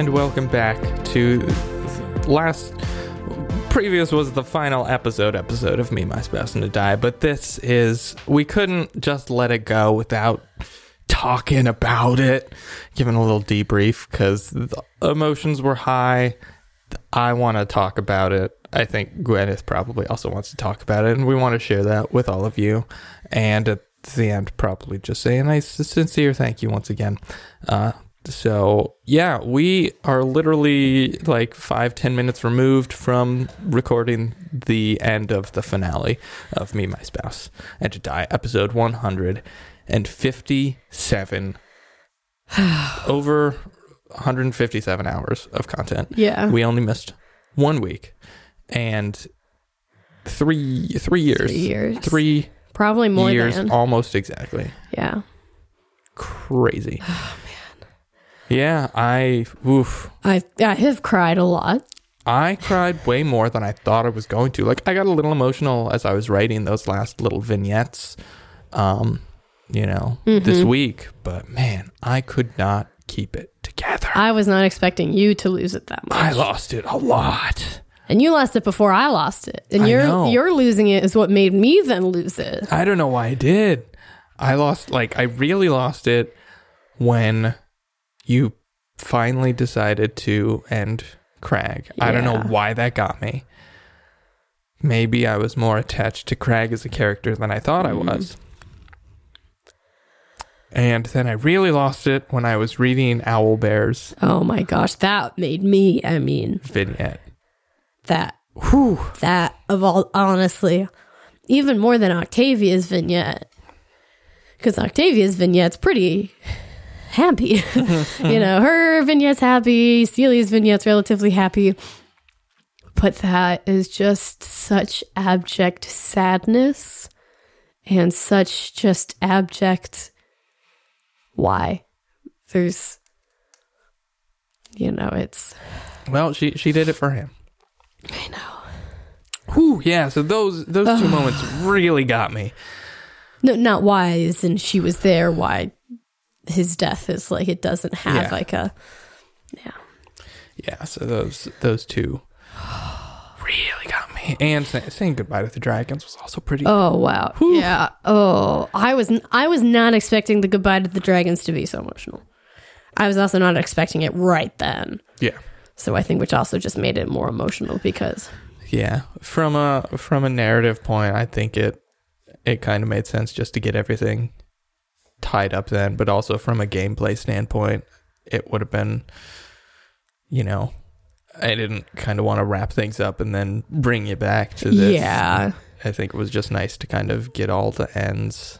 And welcome back to last. Previous was the final episode episode of Me, My Spouse, and to Die, but this is. We couldn't just let it go without talking about it, giving a little debrief because emotions were high. I want to talk about it. I think Gwyneth probably also wants to talk about it, and we want to share that with all of you. And at the end, probably just say a nice, sincere thank you once again. Uh, so yeah, we are literally like five, ten minutes removed from recording the end of the finale of Me, My Spouse, and to Die, episode one hundred and fifty-seven. Over 157 hours of content. Yeah. We only missed one week and three three years. Three years. Three Probably more years than. almost exactly. Yeah. Crazy. Oh. Yeah, I oof. I I have cried a lot. I cried way more than I thought I was going to. Like I got a little emotional as I was writing those last little vignettes um, you know, Mm-hmm. this week, but man, I could not keep it together. I was not expecting you to lose it that much. I lost it a lot. and you lost it before I lost it. And you're you're losing it is what made me then lose it. I don't know why I did. I lost like I really lost it when you finally decided to end Crag. I don't know why that got me. Maybe I was more attached to Crag as a character than I thought I mm-hmm. was. And then I really lost it when I was reading Owl Bear's Oh my gosh, that made me, I mean, vignette. that whew, that of all honestly, even more than Octavia's vignette. Cuz Octavia's vignette's pretty happy. you know, her vignette's happy, Celia's vignette's relatively happy. But that is just such abject sadness and such just abject why. There's you know, it's Well, she she did it for him. I know. Whew, yeah, so those those two moments really got me. No, not why as in she was there, why his death is like it doesn't have Yeah. like a yeah. Yeah, so those those two really got me. And say, saying goodbye to the dragons was also pretty. Oh wow. Yeah. Oh, I was I was not expecting the goodbye to the dragons to be so emotional. I was also not expecting it right then. Yeah, So I think which also just made it more emotional because yeah. From a from a narrative point, I think it it kind of made sense just to get everything tied up then. But also from a gameplay standpoint, it would have been, you know, I didn't kind of want to wrap things up and then bring you back to this. yeah. I think it was just nice to kind of get all the ends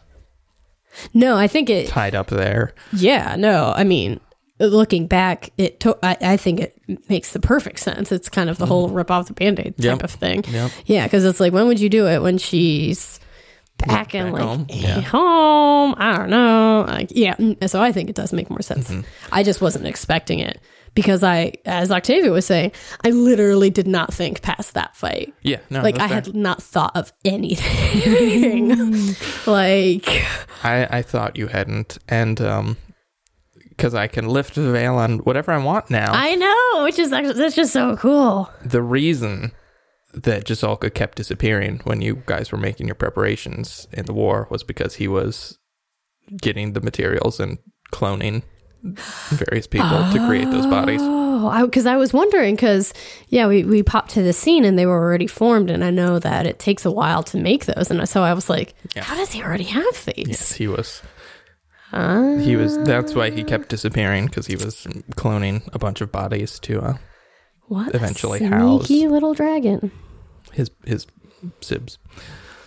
No, I think it tied up there. Yeah, no, I mean, looking back, it to- I, I think it makes the perfect sense. It's kind of the mm-hmm. whole rip off the band-aid type Yep. of thing. Yep. Yeah, because it's like, when would you do it? When she's packing back like home, yeah. home? I don't know. Like, yeah, mm, so I think it does make more sense. Mm-hmm. I just wasn't expecting it because I, as Octavia was saying, I literally did not think past that fight. Yeah, no, Like I fair. had not thought of anything. like I, I thought you hadn't, and um, because I can lift the veil on whatever I want now. I know, which is actually that's just so cool. the reason that Jasolka kept disappearing when you guys were making your preparations in the war was because he was getting the materials and cloning various people to create those bodies. Oh, because I, was wondering, because yeah, we, we popped to the scene and they were already formed, and I know that it takes a while to make those, and so I was like, Yeah. how does he already have these? Yes, he was. He was. That's why he kept disappearing because he was cloning a bunch of bodies to uh, What Eventually a house. sneaky little dragon. his his sibs.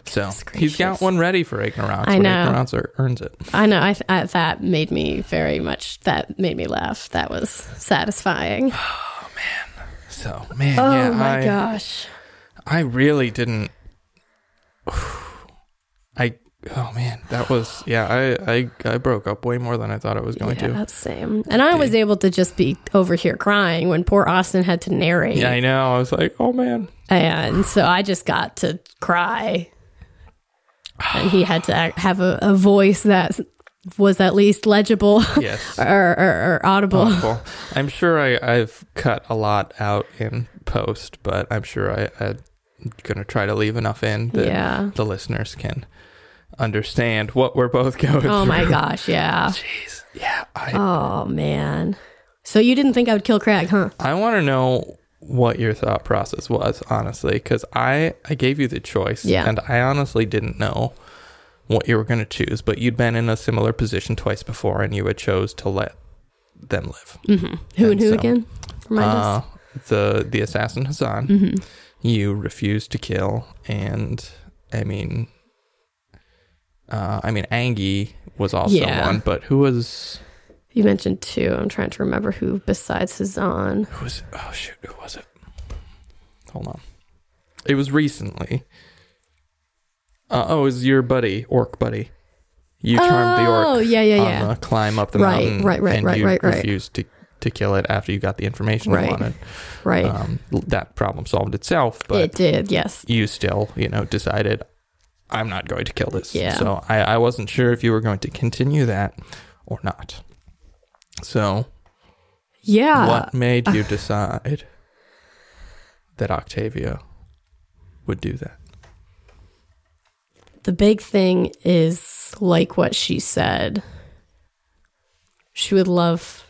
So he's got one ready for Ignorance I know. Ignorance er, earns it. I know. I, I that made me very much. That made me laugh. That was satisfying. Oh man. So man, Oh yeah, my I, gosh. I really didn't. Oh man, that was yeah. I I I broke up way more than I thought I was going yeah, to. same. And I was able to just be over here crying when poor Austin had to narrate. Yeah, I know. I was like, oh man. and so I just got to cry, and he had to have a, a voice that was at least legible Yes. or, or, or audible. I'm sure I, I've cut a lot out in post, but I'm sure I, I'm going to try to leave enough in that Yeah. the listeners can understand what we're both going Oh through. my gosh, yeah. Jeez. Yeah. I, Oh man. So you didn't think I would kill Craig, huh? I want to know what your thought process was, honestly, because I, I gave you the choice, Yeah. and I honestly didn't know what you were going to choose, but you'd been in a similar position twice before, and you had chose to let them live. Mm-hmm. Who and And who so, again? Remind Uh, us. the the assassin Hassan, Mm-hmm. you refused to kill, and I mean, uh, I mean, Angie was also Yeah. one, but who was You mentioned two. I'm trying to remember who besides Hazan. who was? Oh shoot, who was it? Hold on, it was recently. Uh, oh, it was your buddy, orc buddy. You charmed the Oh, orc yeah, yeah, on yeah. the climb up the Right, mountain, right, right, and right, you right, right. refused to to kill it after you got the information Right. you wanted. Right. Um, that problem solved itself, but it did, yes. you still, you know, decided I'm not going to kill this. Yeah. So I, I wasn't sure if you were going to continue that or not. So Yeah. what made you decide that Octavia would do that? The big thing is like what she said. She would love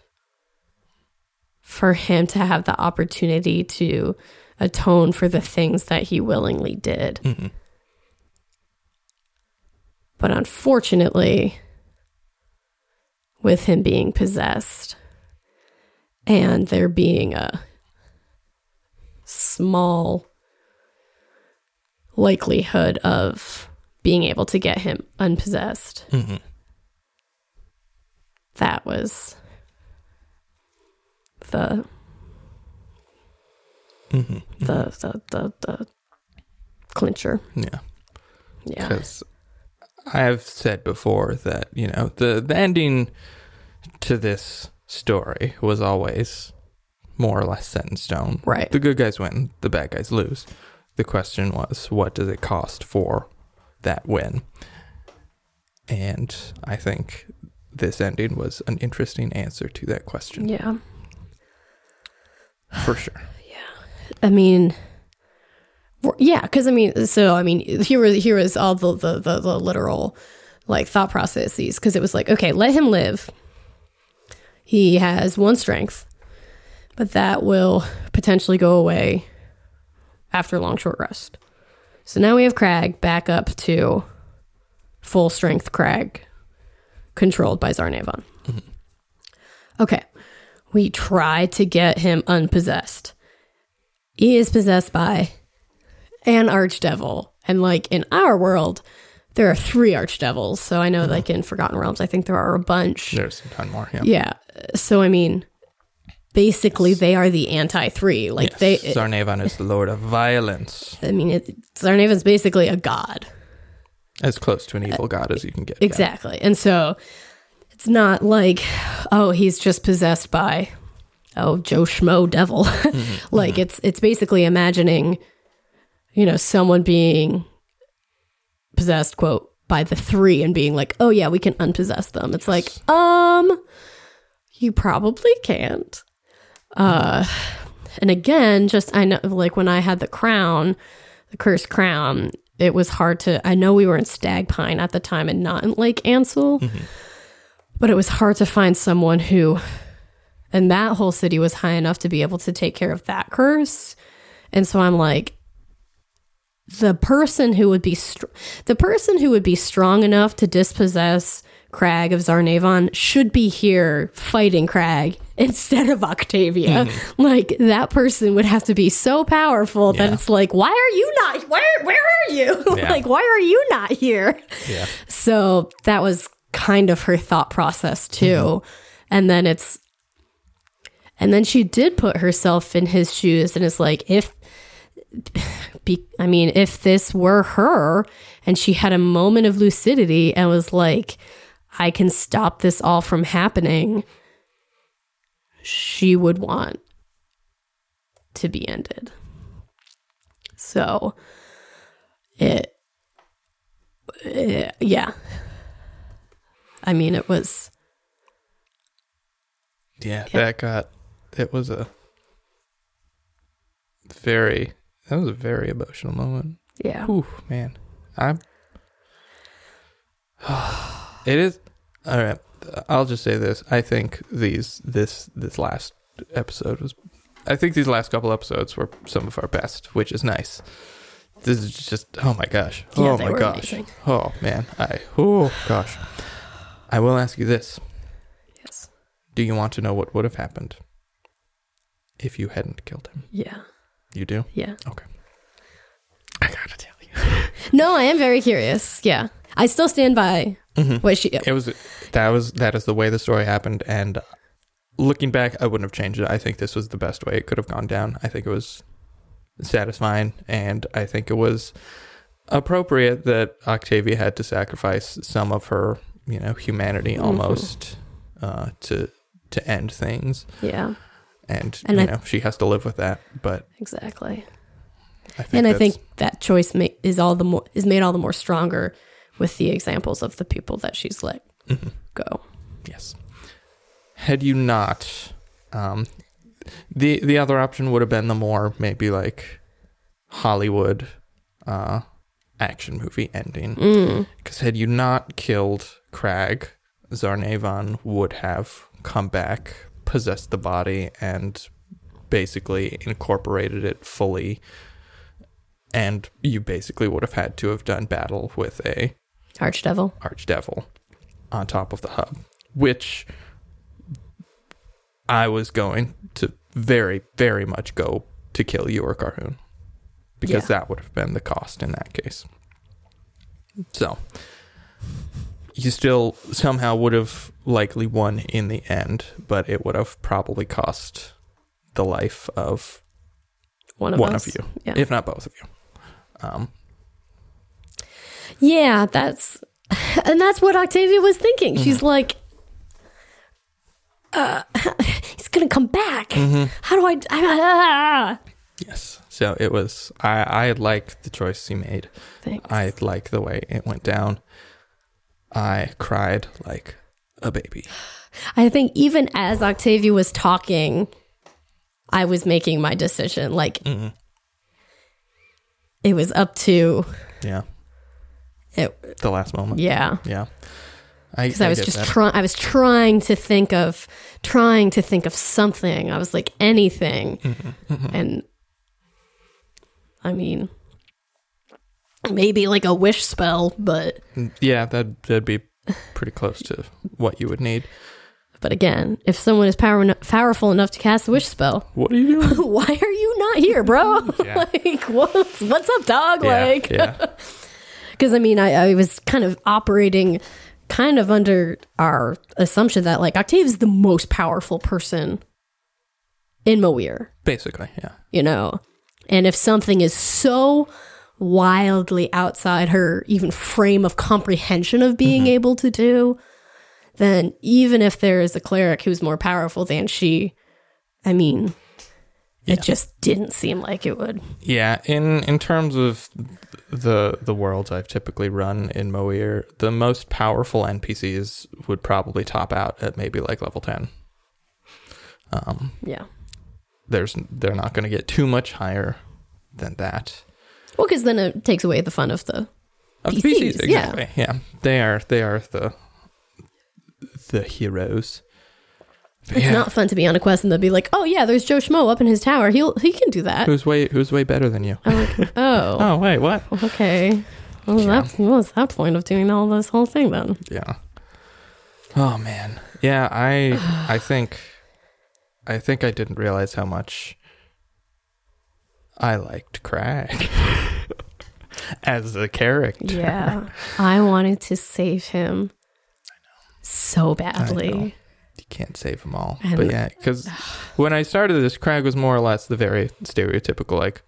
for him to have the opportunity to atone for the things that he willingly did. Mhm. But unfortunately, with him being possessed and there being a small likelihood of being able to get him unpossessed, Mhm. that was the Mhm. the the the, the clincher. Yeah. Yeah. Because I've said before that, you know, the, the ending to this story was always more or less set in stone. Right. The good guys win, the bad guys lose. The question was, what does it cost for that win? And I think this ending was an interesting answer to that question, Yeah. for sure. Yeah. I mean, yeah, because I mean, so I mean, here was here was all the the the, the literal like thought processes because it was like, okay, let him live. He has one strength, but that will potentially go away after a long short rest. So now we have Crag back up to full strength Crag, controlled by Zarnavan. Mm-hmm. Okay, we try to get him unpossessed he is possessed by an archdevil. And like in our world, there are three archdevils. So I know mm-hmm. like in Forgotten Realms, I think there are a bunch. There's a ton more. Yeah. Yeah. So I mean, basically they are the anti three. Like Yes. they, Zarnavan is the lord of violence. I mean, it, Zarnavan's basically a god. As close to an evil god as you can get. Exactly. And so it's not like, oh, he's just possessed by oh Joe Schmo devil. Mm-hmm. like mm-hmm. it's it's basically imagining, you know, someone being possessed, quote, by the three and being like, oh yeah, we can unpossess them. It's like, um, you probably can't. Uh and again, just I know like when I had the crown, the cursed crown, it was hard to I know we were in Stag Pine at the time and not in Lake Ansel. But it was hard to find someone who and that whole city was high enough to be able to take care of that curse. And so I'm like the person who would be str- the person who would be strong enough to dispossess Crag of Zarnavan should be here fighting Crag instead of Octavia. Hmm. Like that person would have to be so powerful that it's like, why are you not? Where where are you? Yeah. like why are you not here? Yeah. So that was kind of her thought process too. Mm-hmm. And then it's and then she did put herself in his shoes and is like if be, I mean if this were her and she had a moment of lucidity and was like I can stop this all from happening she would want to be ended. So it, it yeah, I mean, it was Yeah, Yeah. that got it was a very that was a very emotional moment. yeah. Ooh, man. I'm It is all right. I'll just say this. I think these this this last episode was I think these last couple episodes were some of our best, which is nice. This is just oh my gosh. Yeah, oh my gosh. amazing. Oh man. I oh gosh. I will ask you this. Yes. Do you want to know what would have happened if you hadn't killed him? Yeah. You do? Yeah. Okay. I gotta tell you. No, I am very curious. Yeah. I still stand by what she. It was that was that is the way the story happened, and looking back, I wouldn't have changed it. I think this was the best way it could have gone down. I think it was satisfying, and I think it was appropriate that Octavia had to sacrifice some of her, you know, humanity Mhm. almost uh, to to end things, Yeah. And, And you I- know she has to live with that. But Exactly. I think and I think that choice ma- is all the more is made all the more stronger with the examples of the people that she's let Mhm. go. Yes. Had you not, um, the the other option would have been the more maybe like Hollywood, uh, action movie ending. Mm. Because had you not killed Crag, Zarnavan would have come back, possessed the body, and basically incorporated it fully. And you basically would have had to have done battle with a Archdevil. archdevil on top of the hub, which I was going to very, very much go to kill you or Carhoon because Yeah. that would have been the cost in that case. So you still somehow would have likely won in the end, but it would have probably cost the life of One of one us. of you, Yeah. if not both of you. Um, Yeah, that's and that's what Octavia was thinking. She's Mm-hmm. like, uh, he's gonna come back. Mm-hmm. How do I? Ah! yes. So it was. I I like the choice he made. Thanks. I like the way it went down. I cried like a baby. I think even as Octavia was talking, I was making my decision. Like Mm-hmm. it was up to Yeah, it. the last moment. Yeah. Yeah, I, because I, was just trying. I was trying to think of, trying to think of something. I was like anything, Mm-hmm, and I mean, maybe like a wish spell, but yeah, that that'd be pretty close to what you would need. but again, if someone is power, powerful enough to cast a wish spell, What are you doing? why are you not here, bro? Yeah. like, what's what's up, dog? yeah, like, yeah, because I mean, I, I was kind of operating kind of under our assumption that like Octave is the most powerful person in Moir, basically, yeah, you know, and if something is so wildly outside her even frame of comprehension of being able to do, then even if there is a cleric who's more powerful than she, I mean. Yeah. It just didn't seem like it would. yeah. In in terms of the the worlds I've typically run in Moir, the most powerful NPCs would probably top out at maybe like level ten. Um, Yeah. there's they're not going to get too much higher than that. Well, because then it takes away the fun of the Of the PCs, PCs, yeah. exactly. Yeah. They are they are the the heroes. But It's yeah, not fun to be on a quest and they'll be like, "Oh yeah, there's Joe Schmo up in his tower. He'll he can do that." who's way who's way better than you? Like, "Oh, Oh wait, what? okay. Was Yeah. that? What was that point of doing all this whole thing then?" Yeah. Oh man. Yeah, I I think I think I didn't realize how much I liked Crag as a character. Yeah, I wanted to save him so badly. You can't save them all. And- but yeah, because when I started this, Crag was more or less the very stereotypical like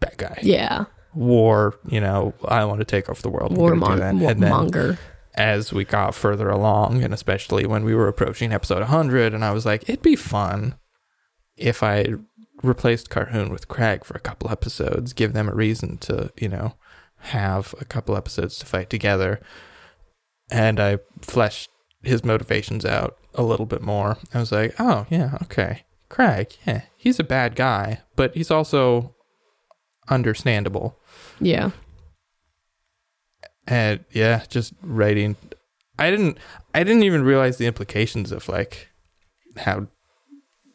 bad guy. Yeah, War, you know, I want to take over the world. I'm gonna do warmong- that. And then warmonger. as we got further along, and especially when we were approaching episode 100, and I was like, it'd be fun if I replaced Carhoon with Crag for a couple episodes, give them a reason to, you know, have a couple episodes to fight together. And I fleshed his motivations out a little bit more. I was like, oh yeah, okay, Craig, yeah, he's a bad guy, but he's also understandable. Yeah. And yeah, just writing. I didn't. I didn't even realize the implications of like how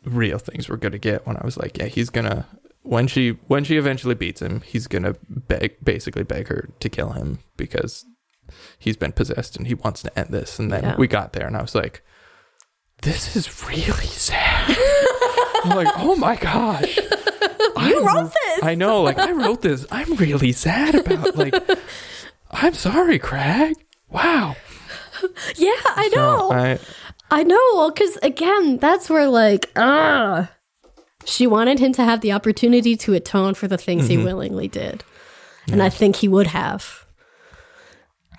real things we're gonna get when I was like, yeah, he's gonna when she when she eventually beats him, he's gonna beg basically beg her to kill him because he's been possessed and he wants to end this. And then Yeah. we got there, and I was like, this is really sad. I'm like, oh my gosh. You I wrote this. I know, like I wrote this. I'm really sad about like I'm sorry, Craig. Wow. Yeah, I know. I I know, because again, that's where like, ah, she wanted him to have the opportunity to atone for the things Mm-hmm. he willingly did, and I think he would have.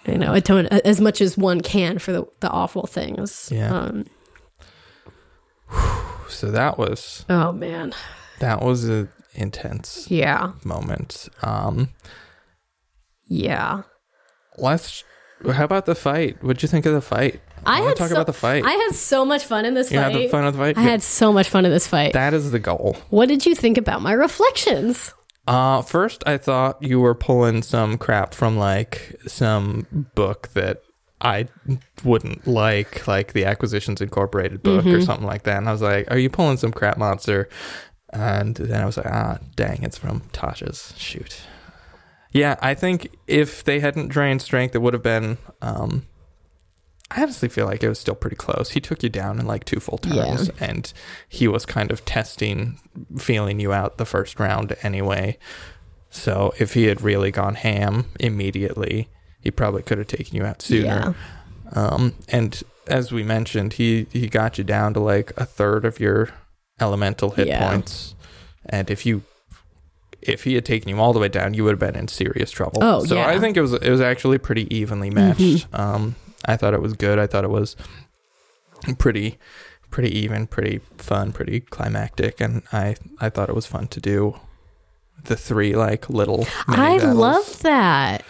You know, atone as much as one can for the, the awful things. Yeah. Um, so that was oh man. that was a intense Yeah. moment. Um Yeah. let's how about the fight? What'd you think of the fight? I had talk so- about the fight. I had so much fun in this you fight. had the fun of the fight? I had so much fun in this fight. that is the goal. what did you think about my reflections? Uh first I thought you were pulling some crap from like some book that I wouldn't like, like the Acquisitions Incorporated book Mm-hmm. or something like that. And I was like, Are you pulling some crap monster? And then I was like, ah, dang, it's from Tasha's. Shoot. Yeah, I think if they hadn't drained strength, it would have been. Um, I honestly feel like it was still pretty close. He took you down in like two full turns, and he was kind of testing, feeling you out the first round anyway. So if he had really gone ham immediately, he probably could have taken you out sooner. Um, and as we mentioned, he he got you down to like a third of your elemental hit Yeah. points, and if you if he had taken you all the way down, you would have been in serious trouble. Oh, so yeah. I think it was it was actually pretty evenly matched. Um, I thought it was good. I thought it was pretty pretty even, pretty fun, pretty climactic, and I I thought it was fun to do the three like little. I battles. loved that.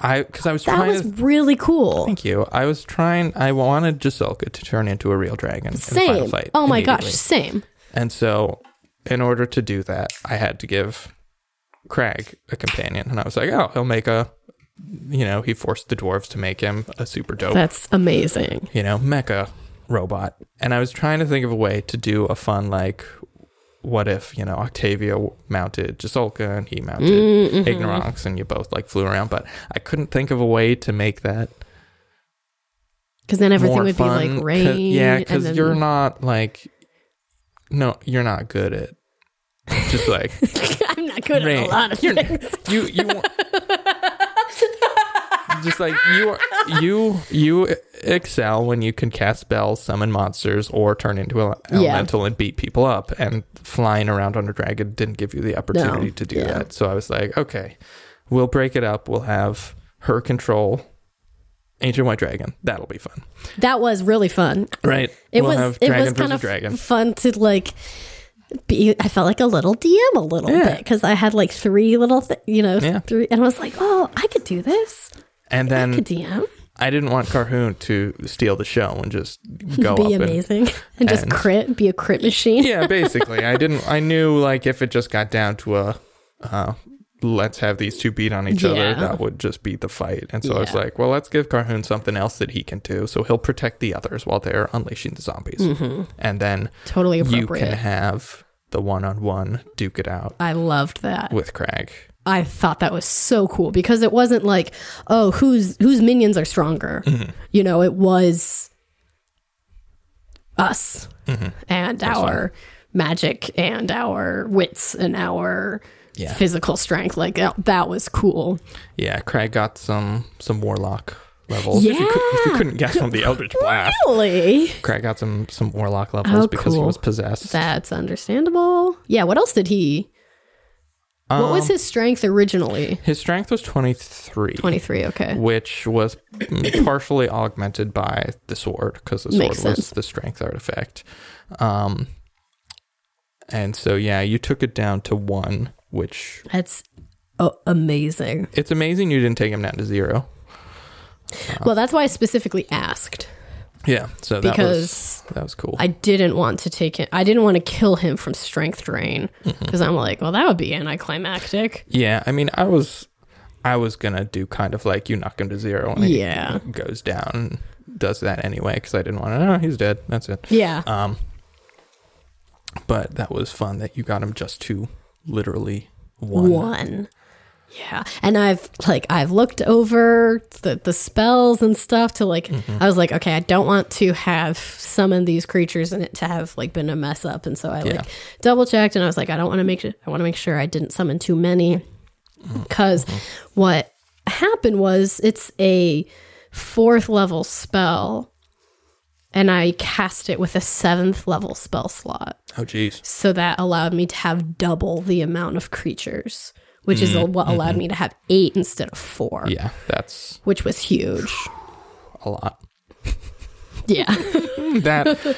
I because I was That was to really cool. Thank you. I was trying. I wanted Jasolka to turn into a real dragon in the final Same. fight. Oh my gosh, same. And so, in order to do that, I had to give Crag a companion, and I was like, oh, he'll make a. You know, he forced the dwarves to make him a super dope, That's amazing. you know, mecha robot. And I was trying to think of a way to do a fun like. What if you know Octavia mounted Jasolka and he mounted Mm-hmm. Ignorance and you both like flew around, but I couldn't think of a way to make that Because then everything would fun, be like rain. yeah, because then- you're not like, no, you're not good at just like I'm not good rain. at a lot of things. you you. Just like you are, you you excel when you can cast spells, summon monsters, or turn into an Yeah. elemental and beat people up. And flying around on a dragon didn't give you the opportunity No, to do yeah. that. So I was like, okay, we'll break it up. We'll have her control ancient white dragon. That'll be fun, That was really fun. right? It we'll was it was kind of dragon. fun to like be I felt like a little DM a little Yeah. bit because I had like three little th- you know Yeah. three and I was like oh I could do this And then DM I didn't want Carhoon to steal the show and just go be up amazing. And, just and- crit be a crit machine. Yeah, basically. I didn't. I knew like if it just got down to a, uh, let's have these two beat on each other, that would just be the fight. And so I was like, well, let's give Carhoon something else that he can do, so he'll protect the others while they're unleashing the zombies, and then totally you can have the one-on-one duke it out I loved that. with Crag. I thought that was so cool because it wasn't like, oh, whose whose minions are stronger. Mm-hmm. You know, it was us Mm-hmm. and our magic and our wits and our Yeah. physical strength. Like that, that was cool. Yeah, Craig got some some warlock levels. If, you could, if you Yeah. couldn't guess from the Eldritch Blast, Really? Crag got some some warlock levels Oh, because he was possessed. That's understandable. Yeah. What else did he? What was Um, his strength originally? His strength was twenty three. Twenty three. Okay. which was partially augmented by the sword because the sword Makes was sense. the strength artifact. Um, and so yeah, you took it down to one, which That's oh, amazing. it's amazing you didn't take him down to zero Well, that's why I specifically asked. Yeah. So that because was that was cool. I didn't want to take him. I didn't want to kill him from strength drain Mm-hmm. because I'm like, well, that would be anticlimactic. yeah. I mean, I was I was gonna do kind of like you knock him to zero and he goes down and does that anyway because I didn't want to. Oh, he's dead. That's it. Yeah. Um. But that was fun that you got him just to literally one. one. Yeah. And I've like I've looked over the the spells and stuff to like Mm-hmm. I was like, okay, I don't want to have summoned these creatures and it to have like been a mess up. And so I Yeah. like double checked and I was like, I don't want to make I want to make sure I didn't summon too many. Mm-hmm. Because what happened was it's a fourth level spell and I cast it with a seventh level spell slot. Oh, jeez. So that allowed me to have double the amount of creatures, which is what allowed me to have eight instead of four, Mm-hmm. Yeah, that's which was huge. a lot. Yeah. That.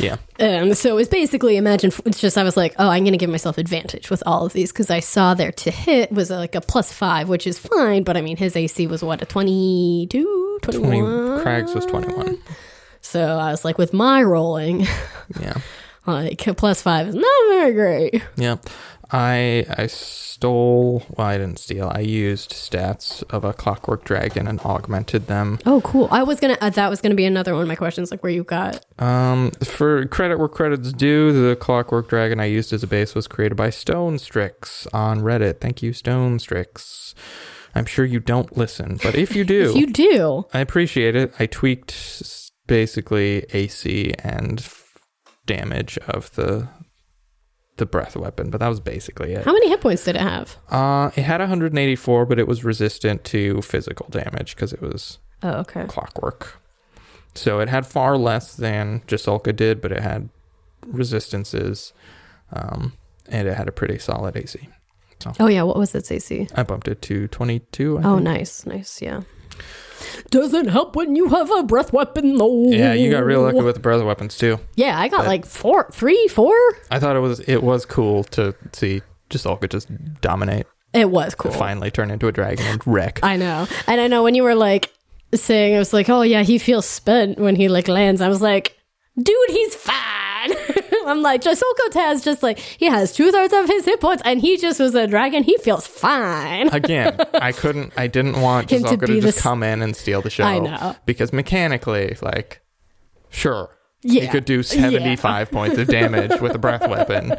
yeah. um, so it was basically imagine it's just I was like, oh, I'm going to give myself advantage with all of these because I saw there to hit was like a plus five, which is fine. But I mean, his AC was what, a 22, 21? 20, Craig's was twenty one. So I was like, with my rolling, Yeah. like a plus five is not very great. Yeah. I I stole well I didn't steal. I used stats of a clockwork dragon and augmented them. Oh, cool. I was going to, uh, that was going to be another one of my questions, like where you got Um for credit where credit's due, the clockwork dragon I used as a base was created by Stone Strix on Reddit. Thank you, Stone Strix. I'm sure you don't listen, but if you do, if You do. I appreciate it. I tweaked basically AC and damage of the the breath weapon, but that was basically it. How many hit points did it have? Uh, it had 184, but it was resistant to physical damage because it was Oh, okay. clockwork. So it had far less than Jasolka did, but it had resistances, um, and it had a pretty solid AC. Oh, yeah. What was its AC? I bumped it to 22. I Oh, think. nice. Nice. Yeah. Doesn't help when you have a breath weapon, though. Yeah, you got real lucky with the breath weapons too. Yeah, I got But- like four, three, four. I thought it was it was cool to see just all could just dominate, It was cool. finally turn into a dragon and wreck. I know. And I know when you were like saying, it was like, oh, yeah, he feels spent when he like lands. I was like, dude, he's fine. I'm like, Jasolko Taz just like, he has two thirds of his hit points and he just was a dragon. He feels fine. Again, I couldn't. I didn't want Him to to, be just the come in and steal the show. I know. because mechanically, like, sure, Yeah. he could do seventy-five points of damage with a breath weapon.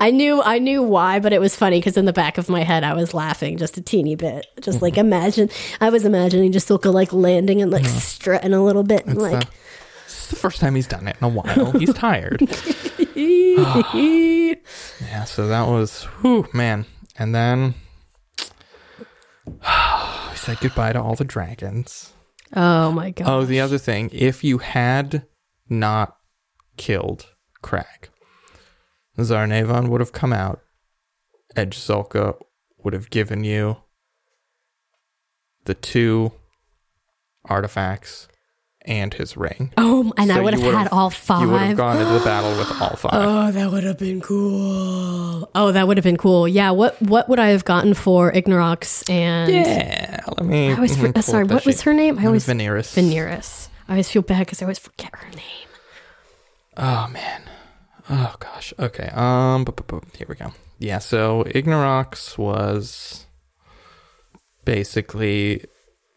I knew I knew why, but it was funny because in the back of my head I was laughing just a teeny bit. Just like Mm-hmm. imagine I was imagining Jasolka like landing and like strutting a little bit and It's, like the first time he's done it in a while. He's tired. yeah, so that was, whew, man. And then we said goodbye to all the dragons. Oh my god. Oh, the other thing, if you had not killed Crag, Zarnavan would have come out. Edge Zulka would have given you the two artifacts and his ring. Oh, and I So would have had all five. You would have gone into the battle with all five. Oh, that would have been cool. Oh, that would have been cool. Yeah. What What would I have gotten for Ignorox and? yeah, let me. I always for, sorry. What was her name? I always Veneris. Veneris. I always feel bad because I always forget her name. Oh man. Oh gosh. Okay. Um. Here we go. Yeah. So Ignorox was basically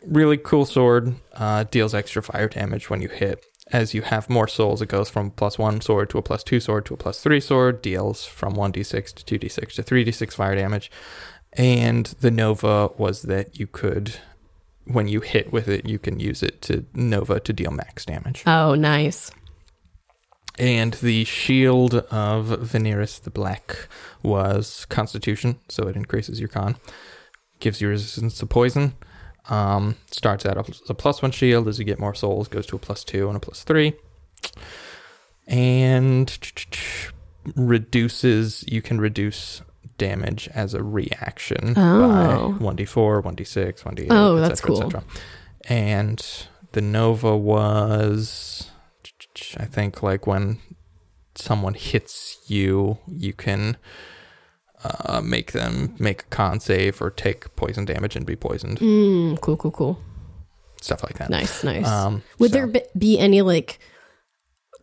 really cool sword. Uh, deals extra fire damage when you hit. As you have more souls, it goes from plus one sword to a plus two sword to a plus three sword. Deals from one d6 to two d6 to three d6 fire damage. And the Nova was that you could, when you hit with it, you can use it to Nova to deal max damage. Oh, nice. And the shield of Veneris the Black was Constitution, so it increases your con. Gives you resistance to poison. Um, starts out as a plus one shield. As you get more souls, goes to a plus two and a plus three. And reduces, you can reduce damage as a reaction Oh. by 1d4, 1d6, 1d8. Oh, et that's cetera, et cool. cetera. And the Nova was I think like when someone hits you, you can uh, make them make a con save or take poison damage and be poisoned. Mm, cool, cool, cool. stuff like that. Nice, nice. Um, Would so- there be- any like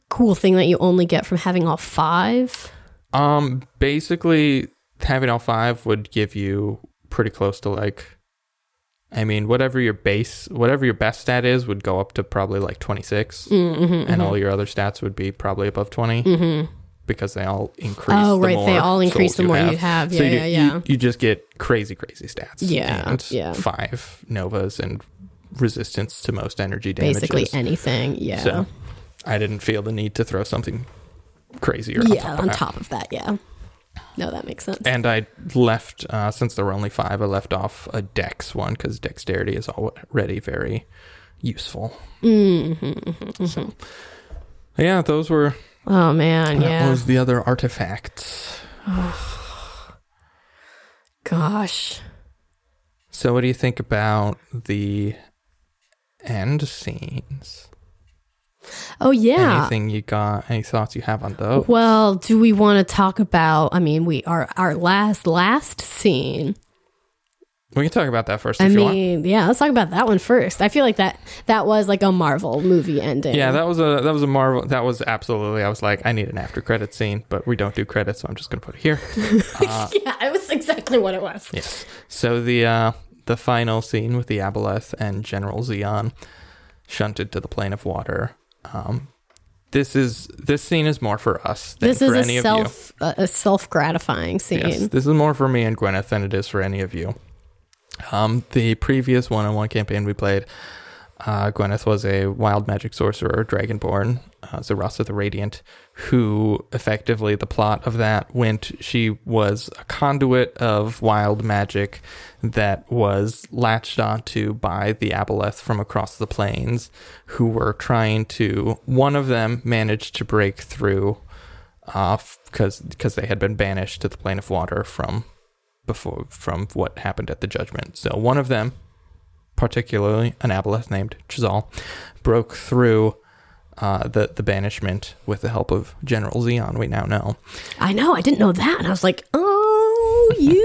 cool thing that you only get from having all five? Um, basically, having all five would give you pretty close to like, I mean, whatever your base, whatever your best stat is, would go up to probably like 26, Mm-hmm, and all your other stats would be probably above 20 because they all increase. Oh, the right, they more all increase the more you have. So Yeah, you, yeah, yeah. You, you just get crazy, crazy stats. Yeah, and yeah. Five novas and resistance to most energy damages. Basically anything. Yeah. So I didn't feel the need to throw something crazier. On yeah, top of on that. top of that, yeah. No, that makes sense. And I left, uh, since there were only five, I left off a dex one because dexterity is already very useful. Mm-hmm, So, yeah, those were, Oh man, that yeah. was the other artifacts. Gosh. So, what do you think about the end scenes? Oh yeah. Anything you got, any thoughts you have on those? Well, do we want to talk about? I mean, we are our last last scene. We can talk about that first I if you want. mean, yeah, let's talk about that one first. I feel like that that was like a Marvel movie ending. Yeah, that was a that was a marvel. That was absolutely. I was like, I need an after credit scene, but we don't do credits, so I'm just gonna put it here. yeah, it was exactly what it was. Yes. So the uh, the final scene with the Aboleth and General Zeon shunted to the plane of water. Um, this is this scene is more for us than This for is any a of self a, a self gratifying scene. Yes, this is more for me and Gwyneth than it is for any of you. Um, the previous one-on-one campaign we played, uh, Gwyneth was a wild magic sorcerer, dragonborn, uh, Zarasa the Radiant, who effectively the plot of that went. She was a conduit of wild magic that was latched onto by the Aboleth from across the planes, who were trying to. One of them managed to break through, off because because they had been banished to the plane of water from before from what happened at the judgment. So one of them, particularly an aboleth named Chazal, broke through uh, the the banishment with the help of General Zeon. We now know. I know. I didn't know that, and I was like, "Oh, you,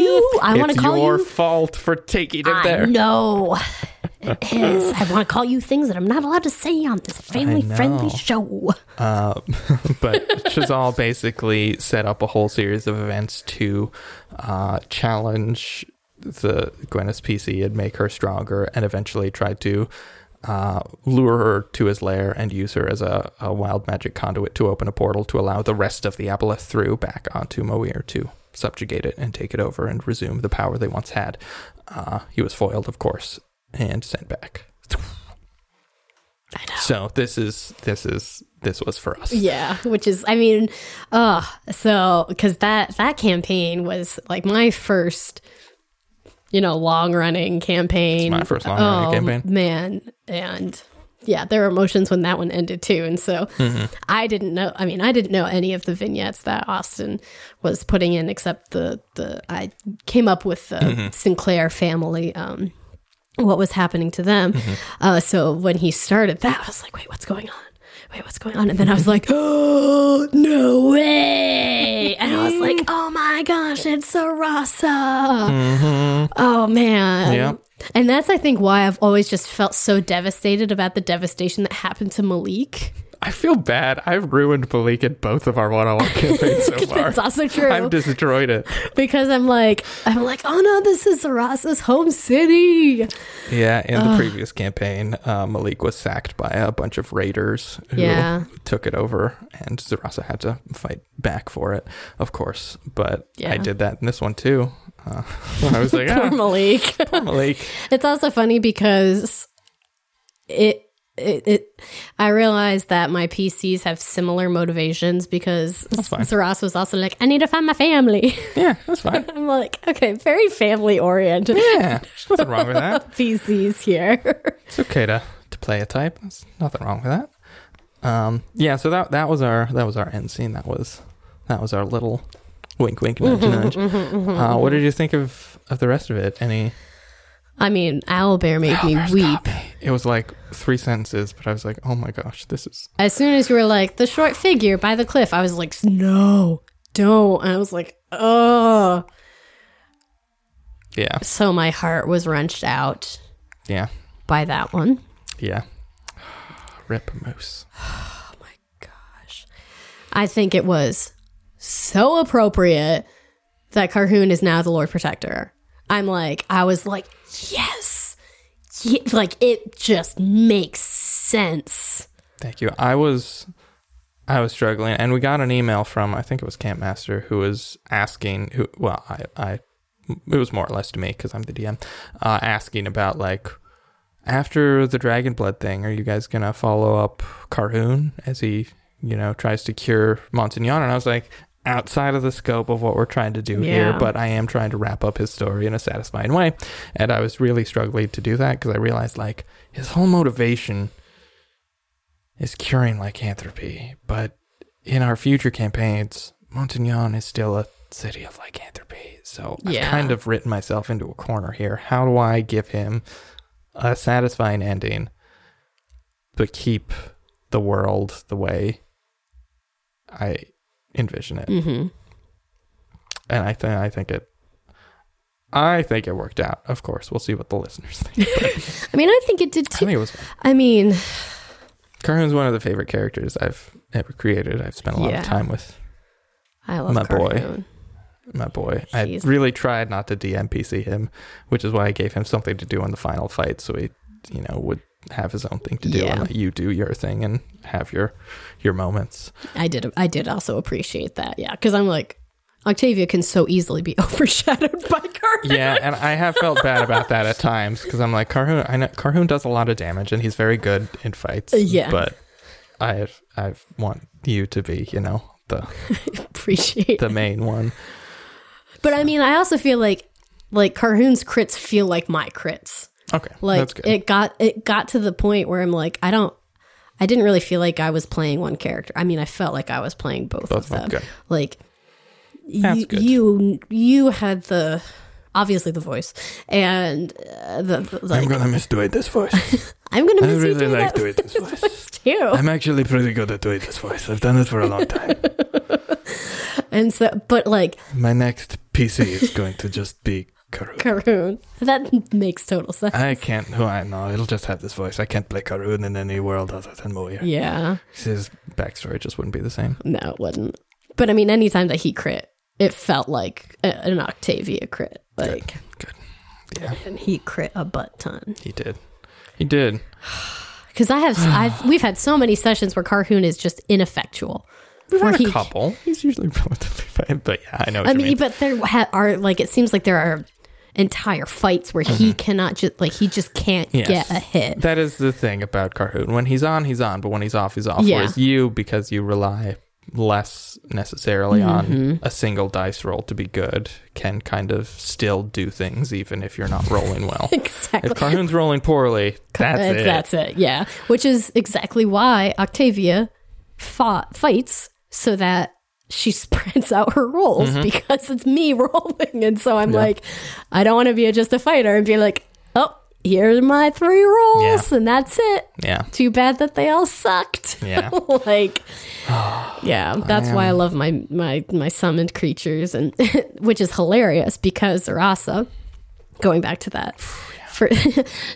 you! I want to it's call your you. fault for taking it I there. know it is. I want to call you things that I'm not allowed to say on this family-friendly show. Uh, but Chazal basically set up a whole series of events to uh, challenge the Gwyneth's PC and make her stronger, and eventually tried to uh, lure her to his lair and use her as a, a wild magic conduit to open a portal to allow the rest of the Aboleth through back onto Moir to subjugate it and take it over and resume the power they once had. Uh, he was foiled, of course, and sent back. I know. So this is this is this was for us. Yeah, which is, I mean, uh, so because that that campaign was like my first, you know, long running campaign. It's my first long-running Oh, campaign. man, and yeah, there were emotions when that one ended too, and so Mm-hmm. I didn't know. I mean, I didn't know any of the vignettes that Austin was putting in, except the the I came up with the Mm-hmm. Sinclair family. Um, what was happening to them. Mm-hmm. Uh, so when he started that, I was like, wait, what's going on? Wait, what's going on? And then I was like, oh, no way. And I was like, oh my gosh, it's Sarasa. Oh man. Mm-hmm. Yeah. And that's, I think, why I've always just felt so devastated about the devastation that happened to Malik. I feel bad. I've ruined Malik in both of our one-on-one campaigns so far. That's also true. I've destroyed it. because I'm like, I'm like, oh no, this is Sarasa's home city. Yeah, in the previous campaign, uh, Malik was sacked by a bunch of raiders who Yeah. took it over, and Zarasa had to fight back for it, of course. But yeah. I did that in this one too. Uh, I was like, Poor ah, Malik. poor Malik. It's also funny because it, it, it I realized that my PCs have similar motivations because. Saras was also like, I need to find my family. Yeah, that's fine. I'm like, okay, very family oriented Yeah, there's nothing wrong with that. PCs here. It's okay to, to play a type. There's nothing wrong with that. Um, yeah, so that that was our that was our end scene. That was that was our little wink, wink, nudge, nudge. uh, what did you think of of the rest of it? Any? I mean, Owlbear made me weep. It was like three sentences, but I was like, oh my gosh, this is As soon as you were like, the short figure by the cliff, I was like, no, don't. And I was like, oh. yeah. So my heart was wrenched out. Yeah. by that one. Yeah. Rip Moose. Oh my gosh. I think it was so appropriate that Carhoon is now the Lord Protector. I'm like, I was like, yes. Ye- like, it just makes sense. Thank you. I was I was struggling and we got an email from I think it was Camp Master who was asking who well I I it was more or less to me cuz I'm the DM uh asking about like after the dragon blood thing are you guys to follow up Carhoon as he you know tries to cure Montignon and I was like outside of the scope of what we're trying to do here but I am trying to wrap up his story in a satisfying way and I was really struggling to do that cuz I realized like his whole motivation is curing lycanthropy, but in our future campaigns, Montignon is still a city of lycanthropy. So Yeah. I've kind of written myself into a corner here. How do I give him a satisfying ending, but keep the world the way I envision it? hmm And I think I think it. I think it worked out. Of course, we'll see what the listeners think. I mean, I think it did I too. think it was. I mean, Carhoon's one of the favorite characters I've ever created. I've spent a lot Yeah. of time with. I love My boy. My boy. I Jeez. really tried not to DMPC him, which is why I gave him something to do in the final fight, so he, you know, would have his own thing to do Yeah. and let you do your thing and have your your moments. I did. I did also appreciate that. Yeah, because I'm like, Octavia can so easily be overshadowed by Carhoon. Yeah, and I have felt bad about that at times because I'm like Carhoon. I know Carhoon does a lot of damage and he's very good in fights. Uh, yeah. but I I want you to be, you know, the appreciate. the main one. But I mean, I also feel like like Carhoon's crits feel like my crits. Okay, Like that's good. it got it got to the point where I'm like, I don't. I didn't really feel like I was playing one character. I mean, I felt like I was playing both, Both of them, good. Like That's you, you you had the obviously the voice and uh, the, the like, I'm gonna miss doing this voice. I'm gonna I miss you really like doing this voice. voice too. I'm actually pretty good at doing this voice. I've done it for a long time. And so, but like My next PC is going to just be Karun. Karoon, that makes total sense. I can't. Who I know. It'll just have this voice. I can't play Karun in any world other than Moir. yeah, His backstory just wouldn't be the same. no, it wouldn't. But I mean, anytime that he crit, it felt like a, an Octavia crit. Like, good. Yeah, and he crit a butt ton. he did. He did. Because I have, I've, we've had so many sessions where Carhoon is just ineffectual. We've had a he- couple. He's usually relatively fine, but yeah, I know. I mean, mean. but there ha- are like it seems like there are entire fights where he cannot just like he just can't Mm-hmm. Yes. get a hit. that is the thing about Carhoon. When he's on, he's on, but when he's off, he's off. Yeah. Whereas you, because you rely less necessarily on Mm-hmm. a single dice roll to be good, can kind of still do things even if you're not rolling well. exactly. If Carhoon's rolling poorly, that's That's- it. That's it. Yeah, which is exactly why Octavia fought fights so that she spreads out her rolls Mm-hmm. because it's me rolling, and so I'm like, I don't want to be a, just a fighter and be like, oh, here's my three rolls, and that's it. Yeah. Too bad that they all sucked. Yeah. like, yeah, that's why I love my my my summoned creatures, and which is hilarious because Rasa, going back to that, for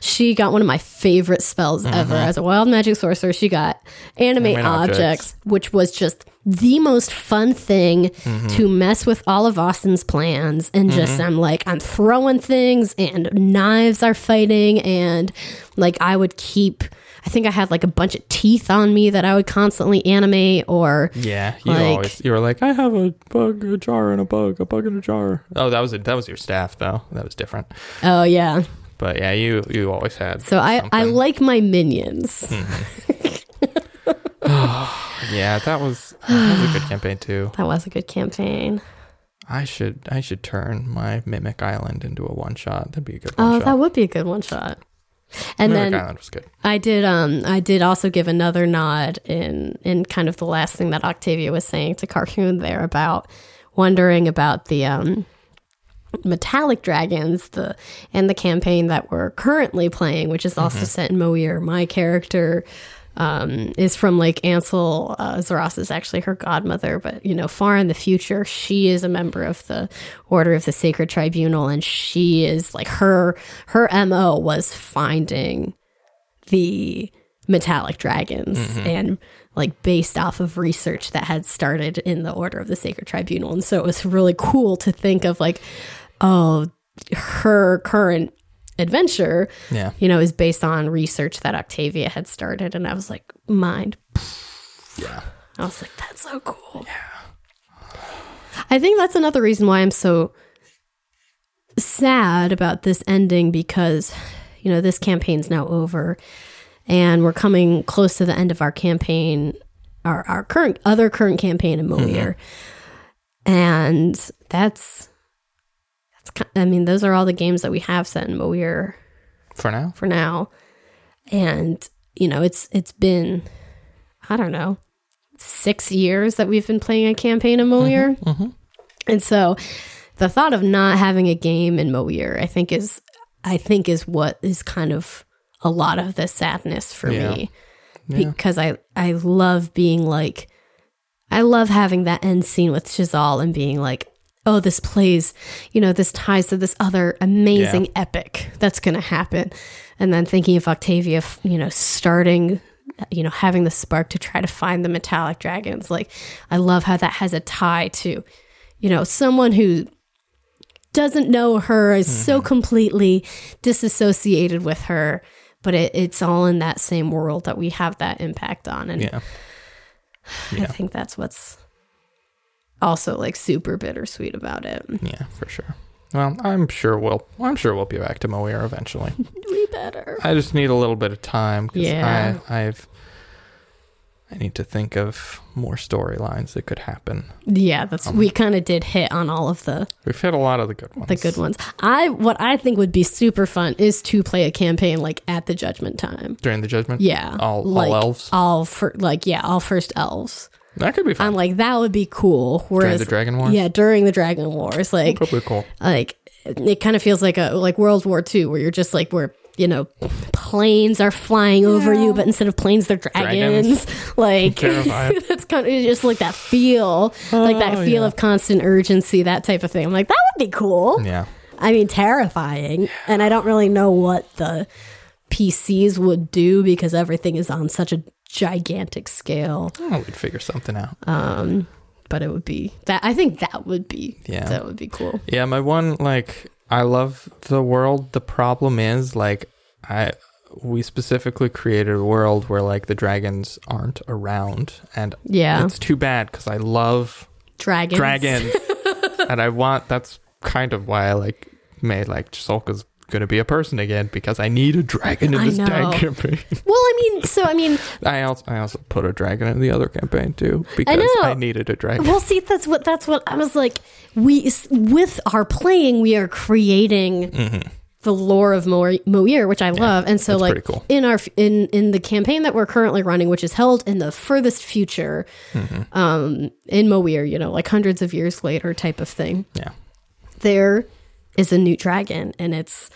she got one of my favorite spells ever as a wild magic sorcerer. She got animate, Animate objects, objects. which was just the most fun thing mm-hmm. to mess with all of Austin's plans. And mm-hmm. just I'm like I'm throwing things, and knives are fighting, and like I would keep. I think I had like a bunch of teeth on me that I would constantly animate, or Yeah, you Like- always you were like, I have a bug, a jar, and a bug, a bug in a jar. Oh, that was it. That was your staff though. That was different. oh yeah. But yeah, you you always had. So I I. Like my minions. Mm-hmm. yeah, that was that was a good campaign too. That was a good campaign. I should I should turn my Mimic Island into a one shot. That'd be a good one Oh, shot. that would be a good one shot. And Mimic then Island was good. I did um I did also give another nod in in kind of the last thing that Octavia was saying to Carhoon there about wondering about the um metallic dragons the and the campaign that we're currently playing which is also set in Moir my character um, is from like Ansel uh, Zaras is actually her godmother, but you know, far in the future, she is a member of the Order of the Sacred Tribunal, and she is like her her mo was finding the metallic dragons and like based off of research that had started in the Order of the Sacred Tribunal, and so it was really cool to think of like, oh, her current adventure Yeah. you know, is based on research that Octavia had started. And I was like, mind. Yeah. I was like, that's so cool. Yeah. I think that's another reason why I'm so sad about this ending because, you know, this campaign's now over and we're coming close to the end of our campaign, our, our current, other current campaign in Moir. Mm-hmm. And that's, I mean, those are all the games that we have set in Moir For now. for now. And, you know, it's it's been I don't know, 6 years that we've been playing a campaign in Moir. Mm-hmm, mm-hmm. And so the thought of not having a game in Moir, I think is I think is what is kind of a lot of the sadness for Yeah. me. Because I I love being like I love having that end scene with Chazal and being like, oh, this plays, you know, this ties to this other amazing epic that's going to happen. And then thinking of Octavia, you know, starting, you know, having the spark to try to find the metallic dragons. Like, I love how that has a tie to, you know, someone who doesn't know her is so mm-hmm. completely disassociated with her. But it, it's all in that same world that we have that impact on. And Yeah. I think that's what's also like super bittersweet about it. Yeah, for sure. Well, I'm sure we'll I'm sure we'll be back to Moir eventually. We better. I just need a little bit of time because Yeah. I I've I need to think of more storylines that could happen. Yeah, that's um, we kind of did hit on all of the We've hit a lot of the good ones. the good ones. I what I think would be super fun is to play a campaign like at the Judgment Time. during the judgment. Yeah, all, like, all elves. all for like yeah, all first elves. That could be fun. I'm like that would be cool. during the Dragon Wars. yeah, during the Dragon Wars, like be cool. like it kind of feels like a like World War II, where you're just like where you know planes are flying over you, but instead of planes, they're dragons. like Terrifying. that's kind of just like that feel, like that Oh, feel yeah. of constant urgency, that type of thing. I'm like that would be cool. Yeah. I mean, terrifying, and I don't really know what the PCs would do because everything is on such a gigantic scale. Oh, we'd figure something out. Um, but it would be that. I think that would be Yeah. that would be cool. Yeah, my one like I love the world. The problem is like I we specifically created a world where like the dragons aren't around and Yeah, it's too bad cuz I love dragons. dragons and I want that's kind of why I like made like Jasolka's going to be a person again because I need a dragon in I this know. dang campaign. Well, I mean, so I mean, I also I also put a dragon in the other campaign too because I, know. needed a dragon. well, see, that's what that's what I was like. We with our playing, we are creating the lore of Mo- Moir, which I love, and so like cool. in our in in the campaign that we're currently running, which is held in the furthest future, Mm-hmm. um, in Moir, you know, like hundreds of years later, type of thing. Yeah. there is a new dragon and it's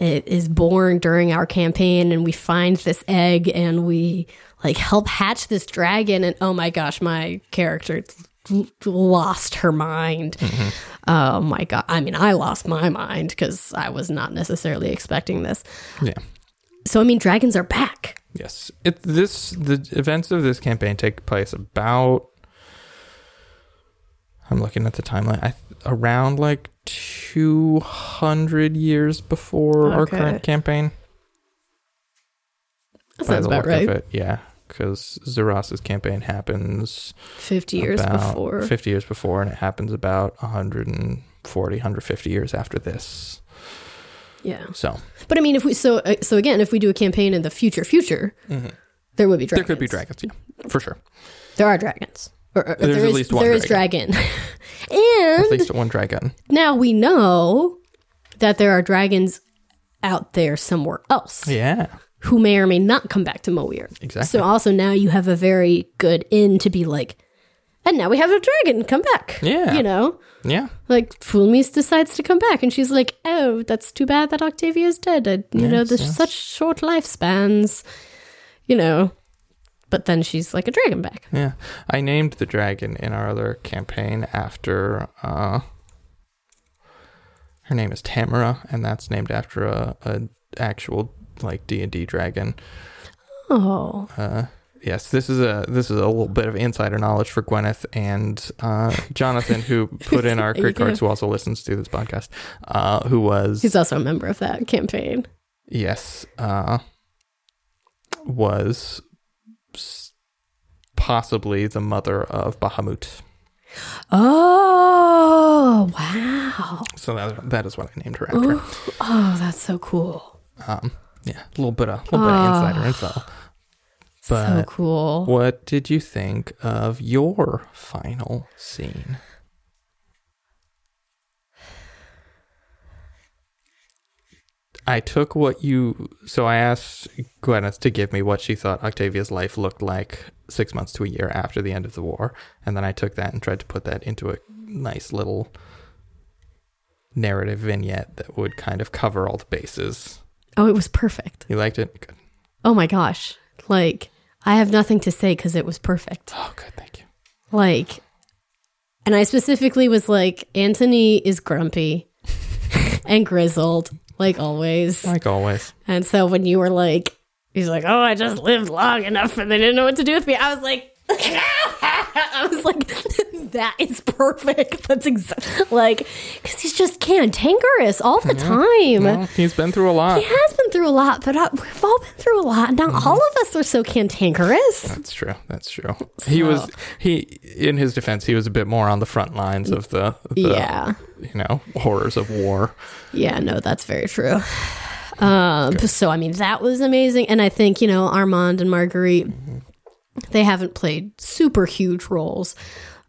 it is born during our campaign and we find this egg and we like help hatch this dragon and oh my gosh my character lost her mind mm-hmm. oh my god i mean i lost my mind because i was not necessarily expecting this Yeah. so i mean dragons are back Yes. It this the events of this campaign take place about I'm looking at the timeline. I around like 200 years before our current campaign. that sounds about right it. Yeah, cuz Zaras's campaign happens 50 years before 50 years before and it happens about 140 150 years after this. yeah So, but i mean if we so uh, so again if we do a campaign in the future future there would be dragons there could be dragons, yeah. For sure. There are dragons. Or, or There's there at least one there is dragon. and At least one dragon. now we know that there are dragons out there somewhere else Yeah. who may or may not come back to Moir. Exactly. So also now you have a very good in to be like, and now we have a dragon come back. Yeah. You know? Yeah. Like Fulmis decides to come back and she's like, Oh, that's too bad that Octavia's dead. I, you know, there's yes. such short lifespans. You know. But then she's like a dragon back. Yeah, I named the dragon in our other campaign after uh, her name is Tamara, and that's named after a, a actual like D and D dragon. Oh, Uh, yes, this is a this is a little bit of insider knowledge for Gwyneth and uh, Jonathan, who put in our crit cards, who also listens to this podcast, uh, who was he's also a member of that campaign. yes, uh, was possibly the mother of Bahamut. Oh, wow. So that that is what I named her after. Ooh. Oh, that's so cool. Um, yeah, a little bit of a little bit of insider info. so cool. what did you think of your final scene? I took what you so I asked Gwyneth to give me what she thought Octavia's life looked like six months to a year after the end of the war, and then I took that and tried to put that into a nice little narrative vignette that would kind of cover all the bases. Oh, it was perfect. You liked it? Good. Oh my gosh. Like, I have nothing to say because it was perfect. Oh, good. Thank you. Like, and I specifically was like, Anthony is grumpy and grizzled, like always. Like always. And so when you were like, he's like, oh, I just lived long enough and they didn't know what to do with me, I was like, I was like, that is perfect. That's exactly like, because he's just cantankerous all the time. Well, he's been through a lot. He has been through a lot, but uh, we've all been through a lot. Not Mm-hmm. all of us are so cantankerous. That's true. That's true. He was he in his defense, he was a bit more on the front lines of the, the Yeah. you know, horrors of war. Yeah, no, that's very true. Um, so I mean, that was amazing, and I think you know Armand and Marguerite, they haven't played super huge roles,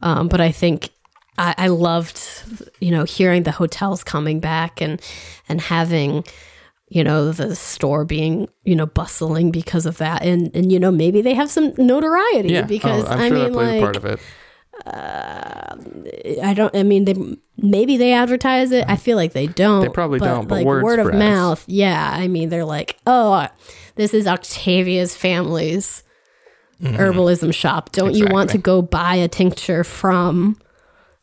um, but I think I, I loved you know hearing the hotels coming back and and having you know the store being you know bustling because of that, and and you know maybe they have some notoriety Yeah. because oh, I'm I sure mean like part of it. I don't. I mean, they maybe they advertise it. I feel like they don't. They probably don't, but word word of mouth. Yeah, I mean, they're like, oh, this is Octavia's family's herbalism shop. Don't you want to Mm-hmm. Go buy a tincture from,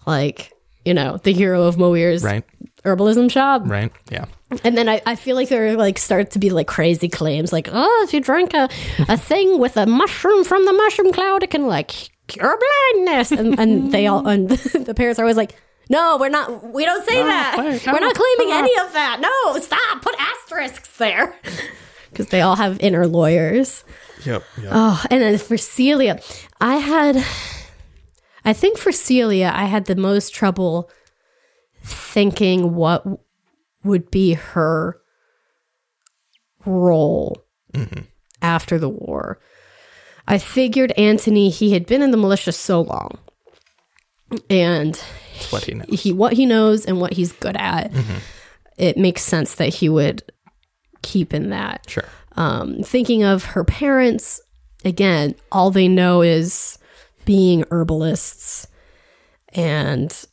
like, you know, the hero of Moir's Right. herbalism shop? Right. Yeah. And then I, I feel like there like start to be like crazy claims, like, oh, if you drink a, a thing with a mushroom from the mushroom cloud, it can like cure blindness. And, and they all, and the parents are always like, no, we're not, we don't say that. wait, we're no, not claiming no. any of that. No, stop, put asterisks there. Because they all have inner lawyers. Yep. Yep. Oh, and then for Celia, I had, I think for Celia, I had the most trouble thinking what would be her role mm-hmm. after the war. I figured Antony, he had been in the militia so long, and what he knows. he what he knows and what he's good at. Mm-hmm. It makes sense that he would keep in that Sure. Um, thinking of her parents again all they know is being herbalists and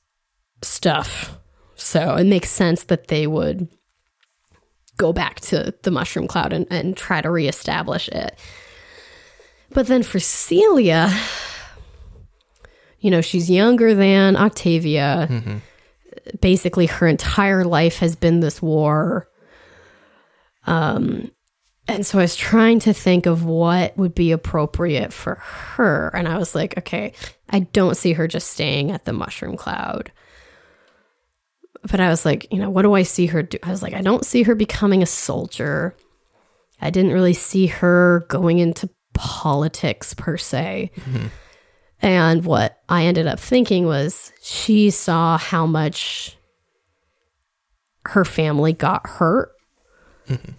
stuff. So it makes sense that they would go back to the mushroom cloud and, and try to reestablish it. But then for celia you know she's younger than octavia. Basically her entire life has been this war and so I was trying to think of what would be appropriate for her. And I was like, okay, I don't see her just staying at the mushroom cloud. But I was like, you know, what do I see her do? I was like, I don't see her becoming a soldier. I didn't really see her going into politics per se. Mm-hmm. And what I ended up thinking was she saw how much her family got hurt mm-hmm.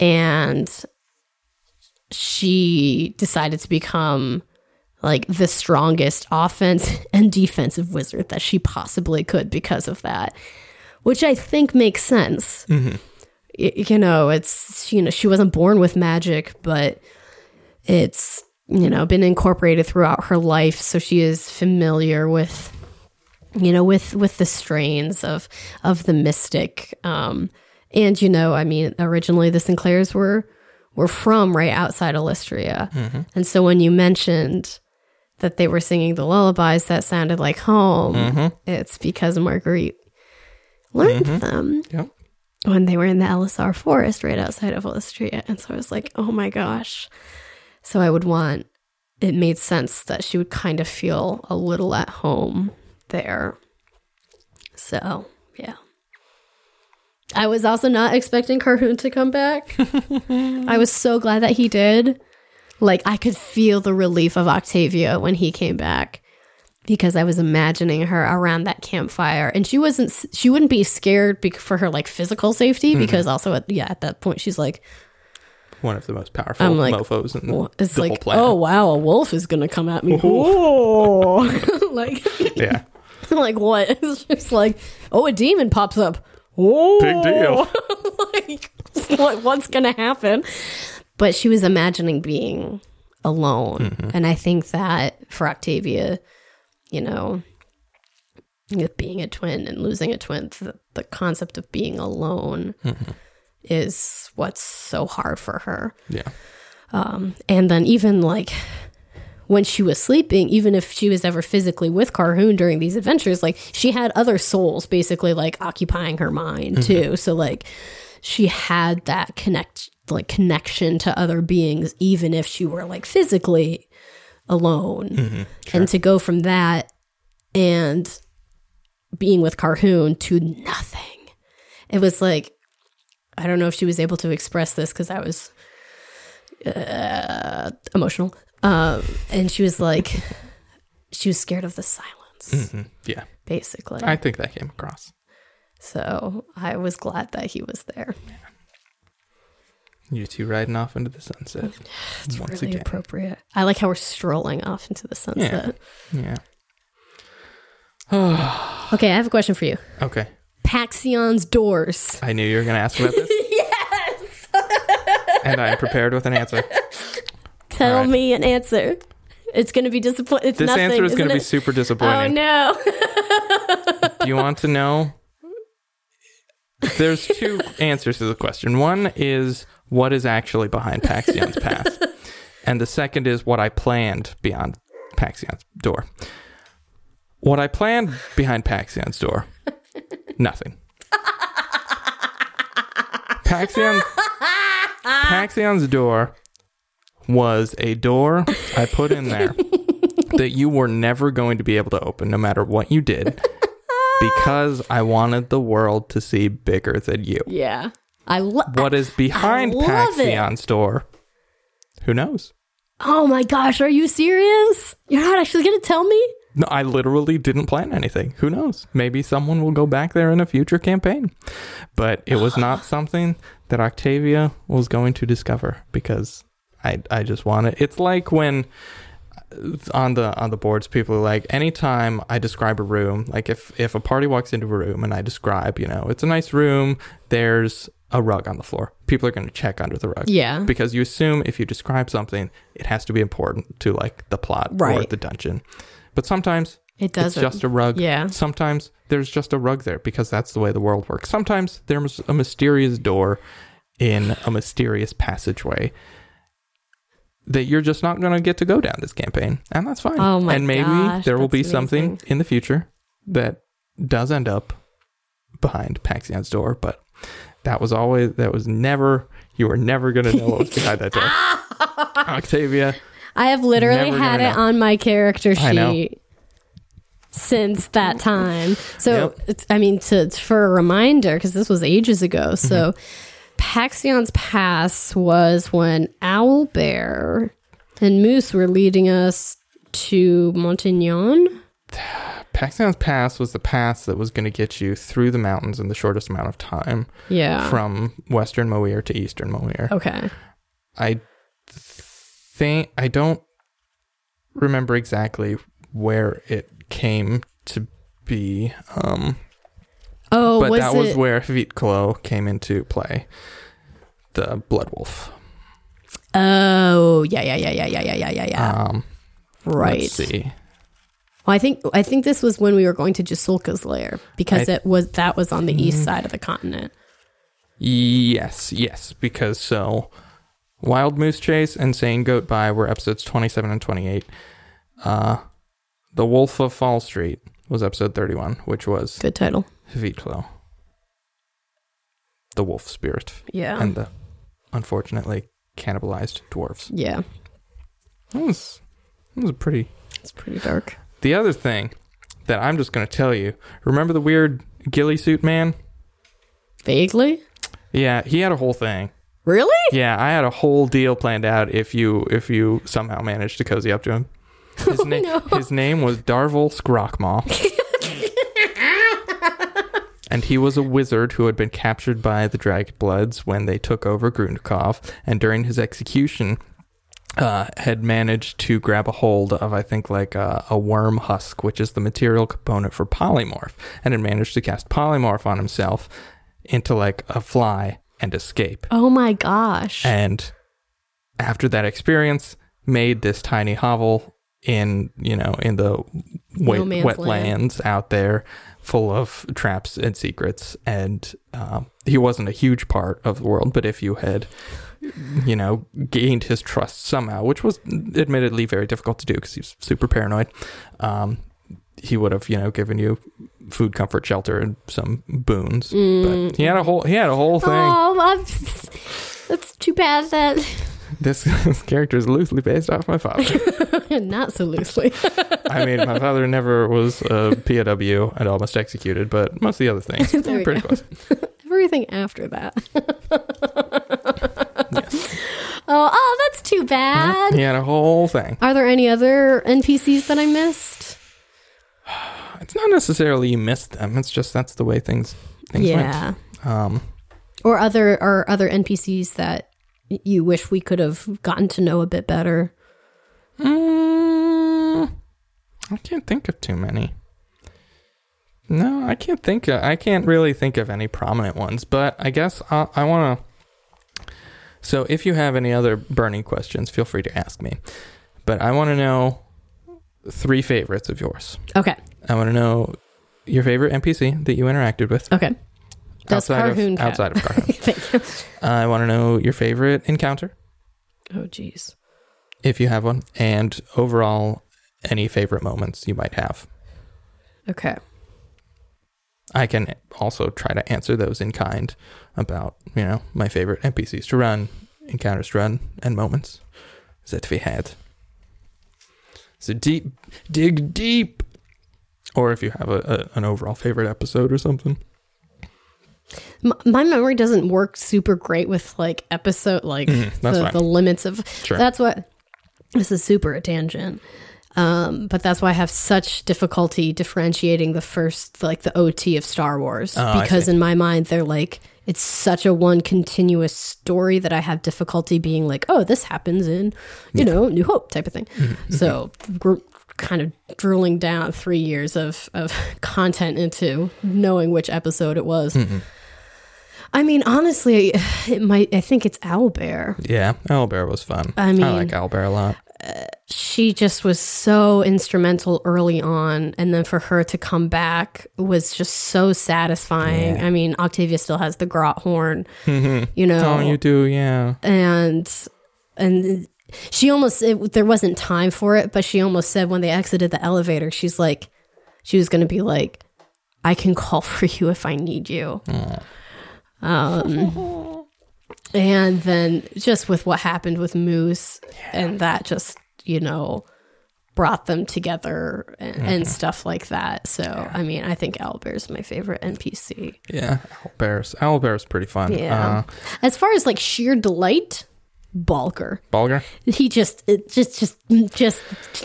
And she decided to become like the strongest offense and defensive wizard that she possibly could because of that which i think makes sense. Y- you know it's you know she wasn't born with magic but it's you know been incorporated throughout her life. So she is familiar with you know with with the strains of of the mystic um and you know i mean originally the sinclairs were were from right outside of Lystria. Mm-hmm. And so when you mentioned that they were singing the lullabies that sounded like home, Mm-hmm. it's because Marguerite learned them Yep. when they were in the LSR forest right outside of Lystria. And so I was like, oh my gosh. So I would want, it made sense that she would kind of feel a little at home there. So, yeah. I was also not expecting Carhoon to come back. I was so glad that he did. Like, I could feel the relief of Octavia when he came back because I was imagining her around that campfire, and she wasn't. She wouldn't be scared for her like physical safety mm-hmm. because also at yeah at that point she's like One of the most powerful I'm like, mofos in the, it's like planet. oh wow a wolf is gonna come at me. Whoa. like yeah. like what? It's just like oh a demon pops up. Whoa. Big deal. like what, what's gonna happen? But she was imagining being alone, Mm-hmm. and I think that for Octavia, you know, with being a twin and losing a twin, the, the concept of being alone Mm-hmm. is what's so hard for her. Yeah. And then even like when she was sleeping, even if she was ever physically with Carhoon during these adventures, like she had other souls basically like occupying her mind too. So like she had that connect like connection to other beings, even if she were like physically alone. And to go from that and being with Carhoon to nothing. It was like I don't know if she was able to express this because I was uh, emotional. Um, and she was like, she was scared of the silence, Mm-hmm. Yeah. basically. I think that came across. so I was glad that he was there. You two riding off into the sunset. It's Once really again. appropriate. I like how we're strolling off into the sunset. Yeah. Okay, I have a question for you. Okay. Paxion's doors. I knew you were going to ask about this. yes. and I am prepared with an answer. Tell Alright. me an answer. It's going to be disappointing. It's This nothing. answer is going to be super Oh disappointing. no. Do you want to know? There's two answers to the question. One is what is actually behind Paxion's path, and the second is what I planned beyond Paxion's door. What I planned behind Paxion's door, nothing. Paxion, Paxion's door was a door I put in there that you were never going to be able to open no matter what you did because I wanted the world to see bigger than you. yeah. I love. What is behind love it. Paxion's door? Who knows? Oh my gosh, are you serious? You're not actually going to tell me? No, I literally didn't plan anything. Who knows? Maybe someone will go back there in a future campaign. But it was not something that Octavia was going to discover because I I just want it. It's like when uh, on the on the boards people are like anytime I describe a room, like if if a party walks into a room and I describe, you know, it's a nice room, there's a rug on the floor. People are going to check under the rug. Yeah. Because you assume if you describe something, it has to be important to like the plot or the dungeon. But sometimes It doesn't. just a rug. Yeah. Sometimes there's just a rug there because that's the way the world works. Sometimes there's a mysterious door in a mysterious passageway that you're just not going to get to go down this campaign, and that's fine. Oh my and maybe gosh, there will be that's something amazing. in the future that does end up behind Paxion's door, but that was always that was never you were never going to know what was behind that door. Octavia, I have literally Never had gonna it know. on my character I know. sheet since that time. So Yep. it's I mean to for a reminder because this was ages ago. So Mm-hmm. Paxion's pass was when Owl Bear and Moose were leading us to Montignon. Paxion's Pass was the pass that was going to get you through the mountains in the shortest amount of time Yeah. from western Moir to eastern Moir. okay. I think I don't remember exactly where it came to be, um, Oh, but was that it? was where Vitklo came into play. The Blood Wolf. oh, yeah, yeah, yeah, yeah, yeah, yeah, yeah, yeah, yeah. Um, right. Let's see. Well, I think I think this was when we were going to Jasolka's lair because I- it was that was on the east side of the continent. Yes, yes, because so Wild Moose Chase and Sane Goat By were episodes 27 and 28. Uh, the Wolf of Fall Street was episode 31, which was Good title. Vitlo, the wolf spirit, Yeah. and the unfortunately cannibalized dwarves. yeah. That was, that was pretty. It's pretty dark. The other thing that I'm just going to tell you remember the weird ghillie suit man? Vaguely? Yeah, he had a whole thing. Really? Yeah, I had a whole deal planned out if you if you somehow managed to cozy up to him. His, oh, na- no. his name was Darvel Skrockmaw. and he was a wizard who had been captured by the Dragonbloods when they took over Grundkov, and during his execution, uh, had managed to grab a hold of, I think, like a, a worm husk, which is the material component for polymorph, and had managed to cast polymorph on himself into like a fly and escape. Oh my gosh. and after that experience made this tiny hovel in you know in the wet, man's wetlands out there full of traps and secrets and um, he wasn't a huge part of the world but if you had you know gained his trust somehow which was admittedly very difficult to do because he's super paranoid um, he would have you know given you food comfort shelter and some boons but he had a whole he had a whole thing. Oh, that's too bad that This, this character is loosely based off my father. not so loosely. I mean, my father never was a POW and almost executed, but most of the other things pretty go. close. Everything after that. Yes. Oh, oh, that's too bad. He had a whole thing. Are there any other NPCs that I missed? It's not necessarily you missed them. It's just that's the way things things yeah. went. Um, Or other or other NPCs that you wish we could have gotten to know a bit better. mm, I can't think of too many. No, I can't think. Of, I can't really think of any prominent ones. But I guess I, I want to. So, if you have any other burning questions, feel free to ask me. But I want to know three favorites of yours. Okay. I want to know your favorite NPC that you interacted with Okay. That's outside Carhoon of Cat. outside of Carhoon. Thank you. I want to know your favorite encounter, Oh geez. if you have one, and overall any favorite moments you might have. Okay. I can also try to answer those in kind about, you know, my favorite NPCs to run, encounters to run, and moments that we had. So deep, dig deep. Or if you have a, a an overall favorite episode or something. My memory doesn't work super great with like episode like Mhm, that's the, the limits of Sure. that's what this is super a tangent. Um but that's why i have such difficulty differentiating the first like the ot of star wars Oh, because in my mind they're like it's such a one continuous story that i have difficulty being like oh this happens in you know new hope type of thing. Mm-hmm, so we're kind of drilling down three years of of content into knowing which episode it was. Mm-hmm. I mean, honestly, it might. I think it's Owlbear. Yeah, Owlbear was fun. I mean- I like Owlbear a lot. She just was so instrumental early on, and then for her to come back was just so satisfying. I mean, Octavia still has the grot horn, mm-hmm. you know, Oh, you do, yeah. and and she almost it, there wasn't time for it, but she almost said when they exited the elevator, she's like, she was going to be like, "I can call for you if I need you." Um, and then just with what happened with Moose, and that just you know brought them together and, and stuff like that. So I mean, I think Owlbear's my favorite NPC. Yeah, Owlbear's Owlbear's pretty fun. Yeah. Uh, As far as like sheer delight, Balker. Bulger? he just it just just just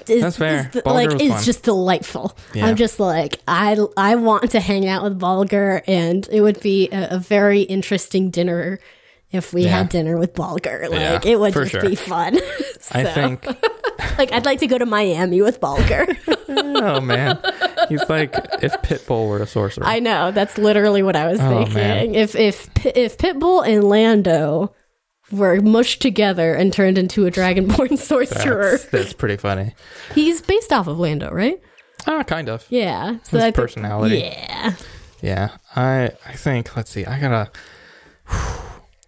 is, That's fair. is like it's fun. just delightful Yeah. i'm just like i i want to hang out with Bulger, and it would be a, a very interesting dinner if we Yeah. had dinner with Bulger. Yeah, like it would just sure. be fun I So, think. like i'd like to go to miami with Bulger. oh man, he's like if Pitbull were a sorcerer. i know that's literally what i was Oh, thinking man. if if if pitbull and lando were mushed together and turned into a dragonborn sorcerer that's, that's pretty funny. he's based off of lando right Ah, kind of. Yeah. So His I think- personality. Yeah. Yeah, I I think let's see. I gotta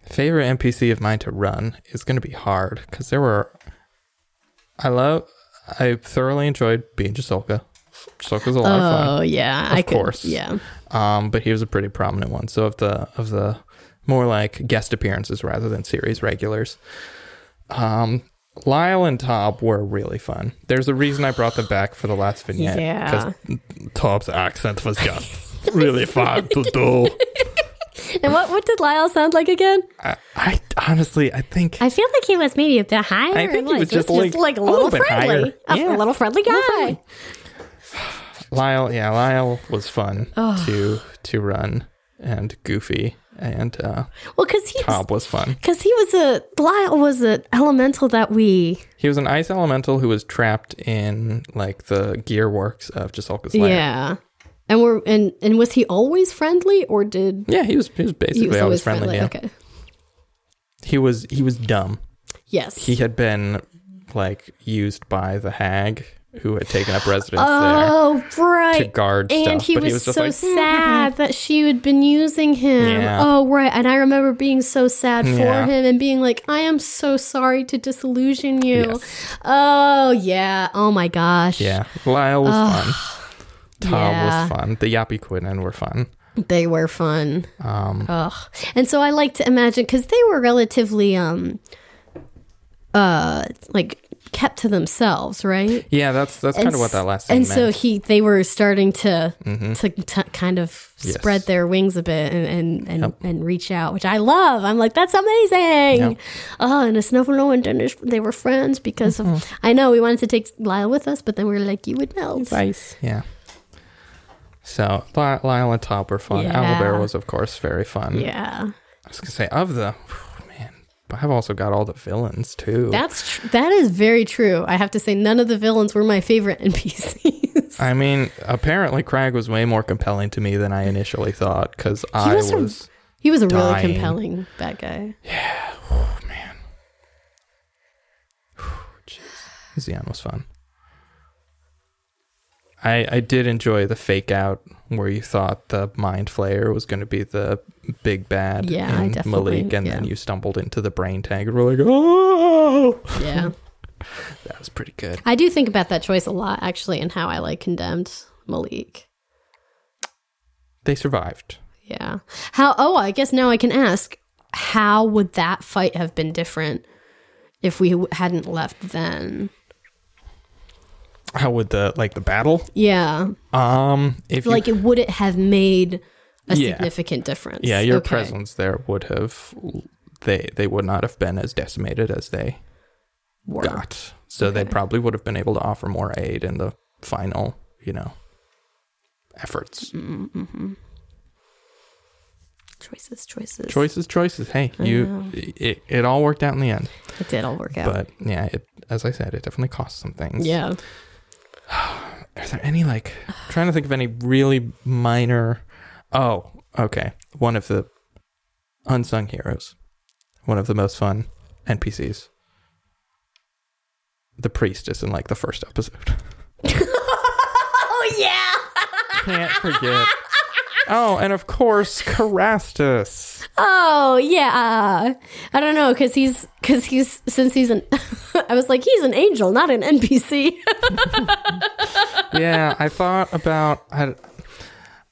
favorite NPC of mine to run is going to be hard because there were. I love. I thoroughly enjoyed being Jasolka. Jasolka's a lot of fun. Oh yeah, I could, course. Yeah, Um, but he was a pretty prominent one. So of the of the more like guest appearances rather than series regulars. Um, Lyle and Tob were really fun. There's a reason I brought them back for the last vignette. Yeah. Because Tob's accent was just really fun to do. and what what did Lyle sound like again? I, I honestly, I think I feel like he was maybe a bit higher. I think he was just, just, like, a little, little friendly, a, Yeah. a little friendly guy. friendly. Lyle, yeah, Lyle was fun to to run and goofy, and uh, Well, because he was, was fun. because he was a Lyle was an elemental that we He was an ice elemental who was trapped in like the gear works of Jasolka's lair. yeah. And we're and and was he always friendly or did Yeah, he was he was basically he was always always friendly. friendly? yeah. Okay. He was he was dumb. Yes. He had been like used by the hag who had taken up residence oh there to right. guard And stuff. he but was, he was so like sad that she had been using him. Yeah. Oh right. And I remember being so sad for Yeah. him and being like, I am so sorry to disillusion you. Yes. Oh yeah. Oh my gosh. Yeah. Lyle was fun. Tom yeah. was fun. The Yappy Quinnen were fun. They were fun. Um Ugh. And so I like to imagine because they were relatively um uh like kept to themselves, right? yeah, that's that's kind of what that last and so meant. he they were starting to Mhm. to, kind of Yes. spread their wings a bit and and and, and reach out, which I love. I'm like, that's amazing. Yep. Oh, and never known Dennis they were friends because Mm-hmm. of I know we wanted to take Lyle with us, but then we were like, you would melt. Nice. Yeah. So Lyle and Tob were fun. Yeah. Owlbear was of course very fun. Yeah. I was gonna say of the I've also got all the villains too. That's tr- that is very true. I have to say none of the villains were my favorite NPCs. I mean, apparently Crag was way more compelling to me than I initially thought because I was was, a- he was a really compelling bad guy. Yeah, oh man, Jeez. Xeon was fun. I I did enjoy the fake out where you thought the mind flayer was going to be the big bad Yeah, in Malik, and then you stumbled into the brain tank and were like, oh, Yeah. that was pretty good. I do think about that choice a lot actually and how I like condemned Malik. They survived. Yeah. How oh, I guess now I can ask how would that fight have been different if we hadn't left then? How would the like the battle? Yeah. Um, if you Like it would it have made a Yeah. significant difference? Yeah, your Okay. presence there would have they they would not have been as decimated as they Were. got. So they probably would have been able to offer more aid in the final, you know, efforts. Mm-hmm. Choices, choices. Choices, choices. Hey, you it, it all worked out in the end. It did all work out. But yeah, it as I said, it definitely cost some things. yeah. Are there any like trying to think of any really minor Oh, okay. One of the unsung heroes. One of the most fun NPCs. The priestess in like the first episode. Oh yeah. Can't forget. Oh, and of course, Carastus. Oh yeah. I don't know because he's because he's since he's an. I was like he's an angel, not an NPC. Yeah, I thought about I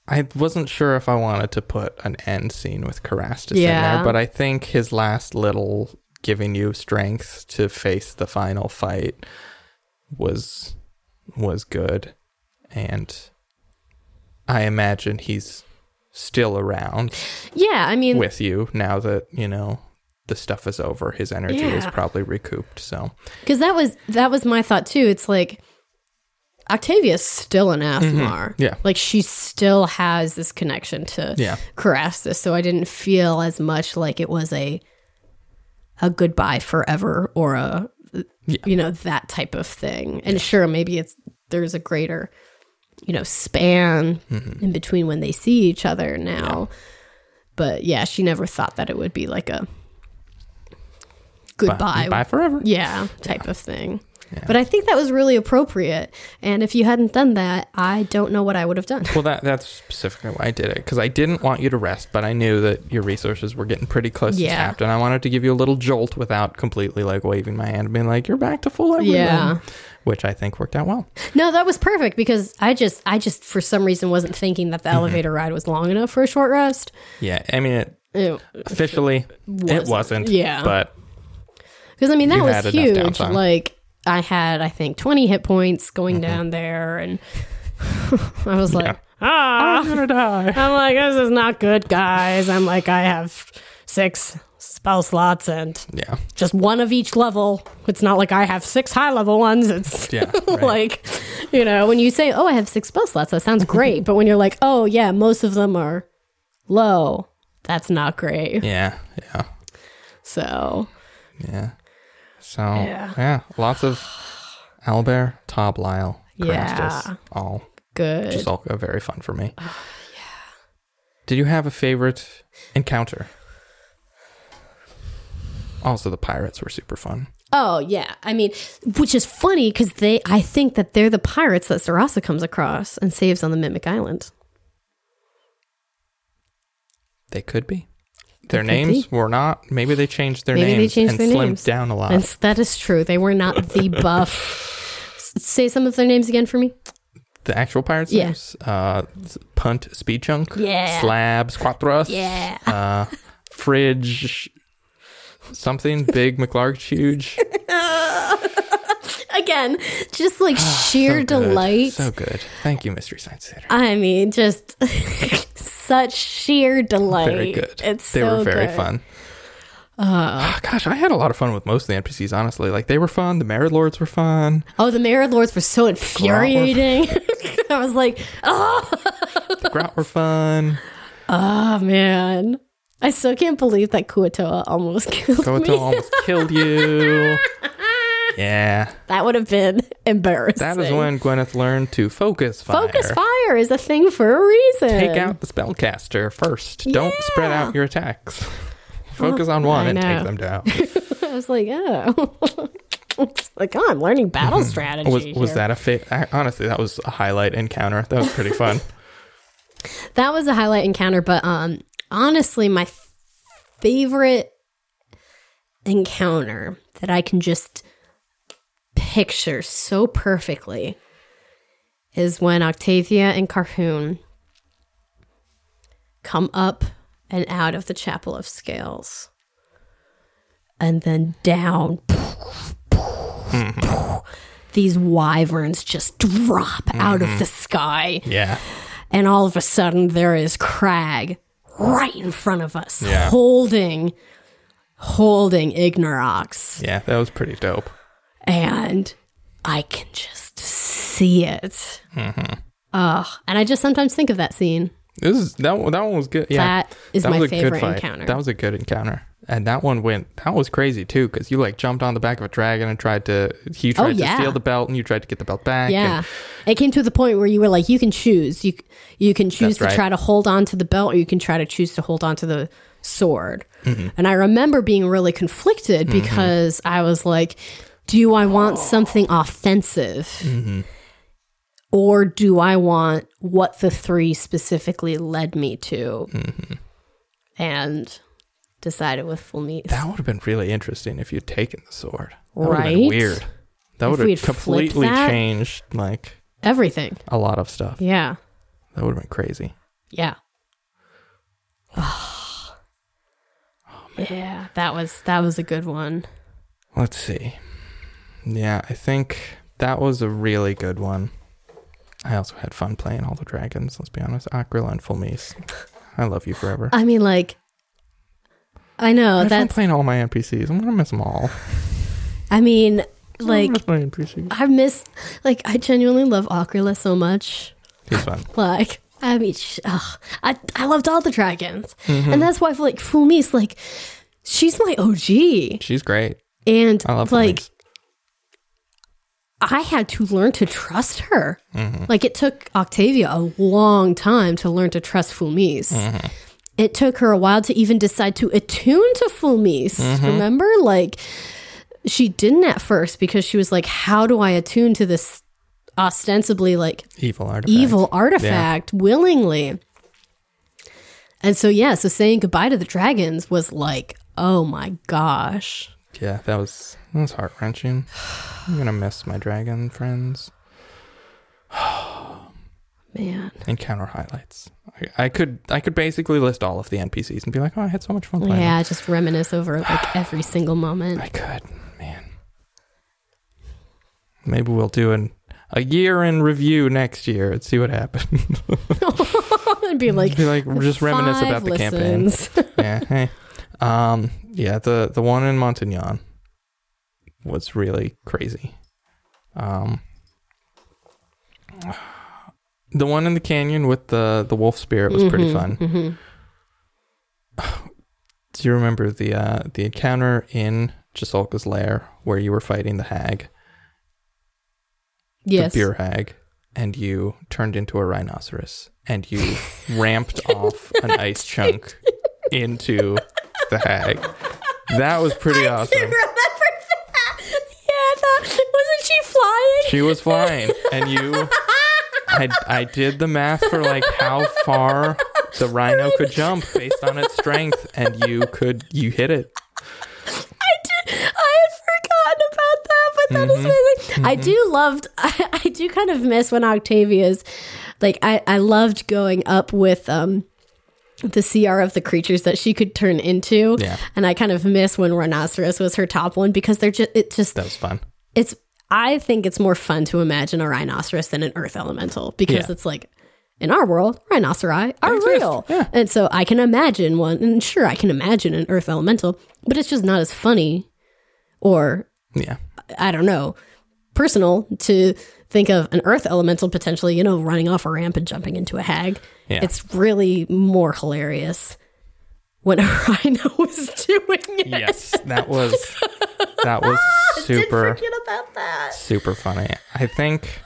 I wasn't sure if I wanted to put an end scene with Carastus in there, but I think his last little giving you strength to face the final fight was was good. And I imagine he's still around yeah, I mean, with you now that, you know, the stuff is over. His energy is probably recouped. So because that was that was my thought too. It's like Octavia's still an mm-hmm. Aasimar. Yeah. like she still has this connection to yeah. Carastus, so I didn't feel as much like it was a a goodbye forever or a Yeah. you know that type of thing. And sure, maybe it's there's a greater you know span Mm-hmm. in between when they see each other now. But yeah, she never thought that it would be like a goodbye. Bye forever. Yeah, type of thing. But I think that was really appropriate. And if you hadn't done that, I don't know what I would have done. Well, that that's specifically why I did it because I didn't want you to rest, but I knew that your resources were getting pretty close Yeah. to tapped, and I wanted to give you a little jolt without completely like waving my hand and being like, "You're back to full everything," Yeah. Which I think worked out well. No, that was perfect because I just, I just, for some reason, wasn't thinking that the Mm-hmm. elevator ride was long enough for a short rest. Yeah, I mean, it, It, officially it wasn't. Yeah. but Because I mean that was huge. Like I had, I think, twenty hit points going Mm-hmm. down there, and I was like, Yeah. ah, I'm gonna die. I'm like, this is not good, guys. I'm like, I have six spell slots and Yeah, just one of each level. It's not like I have six high level ones. It's yeah, right. like, you know, when you say, oh, I have six spell slots, that sounds great. but when you're like, oh, yeah, most of them are low, that's not great. yeah, yeah, So, yeah. So Yeah. yeah, lots of Albert, Tob, Lyle, Yeah. all good. just all uh, very fun for me. Oh, yeah. Did you have a favorite encounter? Also, the pirates were super fun. Oh yeah, I mean, which is funny because they, I think that they're the pirates that Sarasa comes across and saves on the Mimic Island. They could be. Their could names be. were not. Maybe they changed their Maybe they names changed and their slimmed names. down a lot. And that is true. They were not the buff. S- Say some of their names again for me. the actual pirates Yeah. names: uh, Punt, Speed Chunk, Yeah. Slabs, Quattros, Yeah. uh, Fridge, something big, McLarge, huge. Again, just like sheer So delight. So good. Thank you, Mystery Science Theater. I mean, just such sheer delight. Very good. It's they so were very good. fun. Ah, gosh, I had a lot of fun with most of the NPCs. Honestly, like they were fun. The Mirror Lords were fun. Oh, the Mirror Lords were so infuriating. I was like, oh, The Grout were fun. oh man. I still can't believe that Kuo-toa almost killed Koto me. almost killed you. Yeah, That would have been embarrassing. that is when Gwyneth learned to focus fire. Focus fire is a thing for a reason. Take out the spellcaster first. Don't spread out your attacks. Focus on one I and take them down. I was like, oh. Like, oh, I'm learning battle strategy. Mm-hmm. was was here. that a fit? Honestly, that was a highlight encounter. That was pretty fun. that was a highlight encounter but um honestly my f- favorite encounter that i can just picture so perfectly is when octavia and carhoon come up and out of the chapel of scales and then down mm-hmm. these wyverns just drop out of mm-hmm. the sky. Yeah, and all of a sudden there is Crag right in front of us, Yeah. holding holding Ignorox. yeah, that was pretty dope. And I can just see it. Mm-hmm. Ugh. And I just sometimes think of that scene. This is that one- that one was good. Yeah, That is that my was a good favorite encounter. That was a good encounter. And that one went. That was crazy too, because you like jumped on the back of a dragon and tried to. He tried Oh, yeah. to steal the belt, and you tried to get the belt back. yeah. and- It came to the point where you were like, you can choose. You you can choose to right. try to hold on to the belt or you can try to choose to hold on to the sword. Mm-hmm. And I remember being really conflicted because I was like, do I want something offensive? Mm-hmm. Or do I want what the three specifically led me to? Mm-hmm. And decided with full meat. that would have been really interesting if you'd taken the sword. That would have Right? been weird. That would have completely changed like Everything. a lot of stuff. Yeah. That would have been crazy. Yeah. Oh, yeah, that was that was a good one. Let's see. Yeah, I think that was a really good one. I also had fun playing all the dragons. Let's be honest, Aquila and Fulmis. I love you forever. I mean, like, I know I had fun that's. playing all my NPCs. I'm gonna miss them all. I mean, like I miss my NPCs. I miss, like, I genuinely love Aquila so much. He's fun. Like, I mean, sh- ugh, I I loved all the dragons, Mm-hmm. and that's why I feel like Fulmis, like, she's my OG, She's great. and I love like, Fulmis. I had to learn to trust her. Mm-hmm. Like it took Octavia a long time to learn to trust Fulmis. Mm-hmm. It took her a while to even decide to attune to Fulmis. Mm-hmm. Remember, like she didn't at first because she was like, how do I attune to this ostensibly like Evil artifact. evil artifact willingly? And so, yeah, so saying goodbye to the dragons was like, oh my gosh. Yeah, that was that was heart wrenching. I'm gonna miss my dragon friends. Man. Encounter highlights. I, I could I could basically list all of the NPCs and be like, oh, I had so much fun playing. Yeah, just reminisce over like every single moment. I could, man. Maybe we'll do an a year in review next year and see what happened. and be like, be like just reminisce about the campaign. yeah. Hey. Um. Yeah. The the one in Montignon was really crazy. Um. The one in the canyon with the the wolf spirit was pretty fun. Mhm. Do you remember the uh the encounter in Jasolka's lair where you were fighting the hag, Yes. the bheur hag, and you turned into a rhinoceros and you ramped off an ice chunk into the hag? That was pretty awesome. remember that. Yeah, that, wasn't she flying? She was flying, and you. I, I did the math for like how far the rhino could jump based on its strength, and you could you hit it. I did. I had forgotten about that, but that is amazing. I do loved. I, I do kind of miss when Octavia's like. I I loved going up with um the CR of the creatures that she could turn into. Yeah. And I kind of miss when Rhinoceros was her top one because they're just it just That was fun. it's I think it's more fun to imagine a rhinoceros than an earth elemental because Yeah. it's like in our world, rhinoceri are real. yeah. And so I can imagine one and sure I can imagine an earth elemental, but it's just not as funny or Yeah, I don't know, personal to think of an earth elemental potentially, you know, running off a ramp and jumping into a hag. Yeah. It's really more hilarious when a rhino was doing it. yes, that was that was ah, Did super that. super funny. I think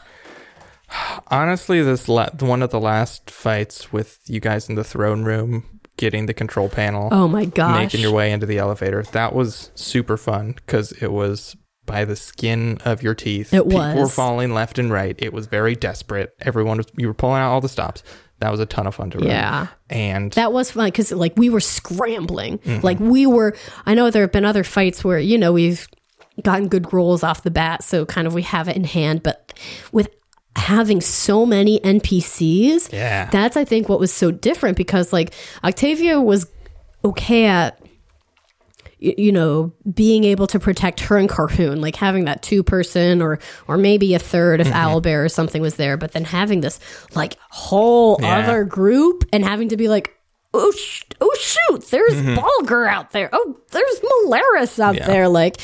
honestly, this la- one of the last fights with you guys in the throne room, getting the control panel, Oh my gosh. making your way into the elevator, that was super fun because it was by the skin of your teeth. It People were was. falling left and right. It was very desperate. Everyone was you were pulling out all the stops. That was a ton of fun to run. Yeah. and That was fun because like we were scrambling. Mm-hmm. Like we were. I know there have been other fights where you know we've gotten good rolls off the bat, so kind of we have it in hand. But with having so many NPCs, Yeah. that's I think what was so different because like Octavia was okay at you know being able to protect her and Carhoon, like having that two person or or maybe a third Mm-hmm. if Owlbear or something was there, but then having this like whole Yeah. other group and having to be like. Oh, sh- oh shoot! There's Mm-hmm. Bulger out there. Oh, there's Malaris out Yeah. there. Like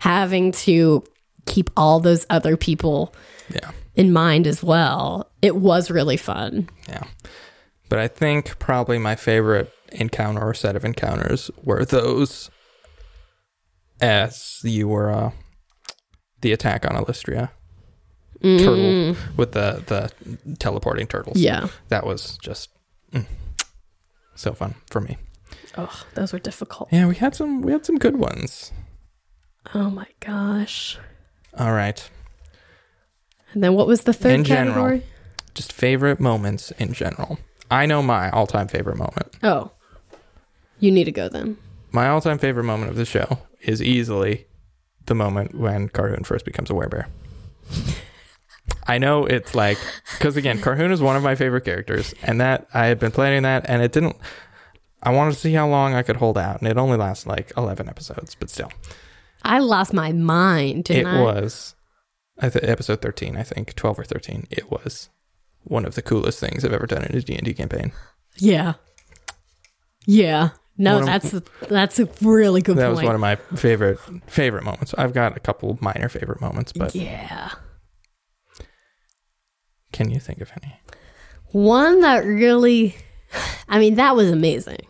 having to keep all those other people yeah. in mind as well. It was really fun. Yeah. But I think probably my favorite encounter or set of encounters were those as you were uh, the attack on Alistria. Turtle with the, the teleporting turtles. Yeah. That was just mm, so fun for me. Oh, those were difficult. Yeah, we had some we had some good ones. Oh my gosh. All right. And then what was the third In general. category? Just favorite moments in general. I know my all-time favorite moment. Oh. You need to go then. My all-time favorite moment of the show is easily the moment when Carhoon first becomes a werebear. I know it's like because again, Carhoon is one of my favorite characters, and that I had been planning that, and it didn't. I wanted to see how long I could hold out, and it only lasted like eleven episodes, but still, I lost my mind, it I? was. I th- episode thirteen, I think twelve or thirteen. It was one of the coolest things I've ever done in a D and D campaign. Yeah. Yeah. No, One of- that's a, that's a really good That point. was one of my favorite favorite moments. I've got a couple minor favorite moments, but yeah. can you think of any? One that really I mean, that was amazing.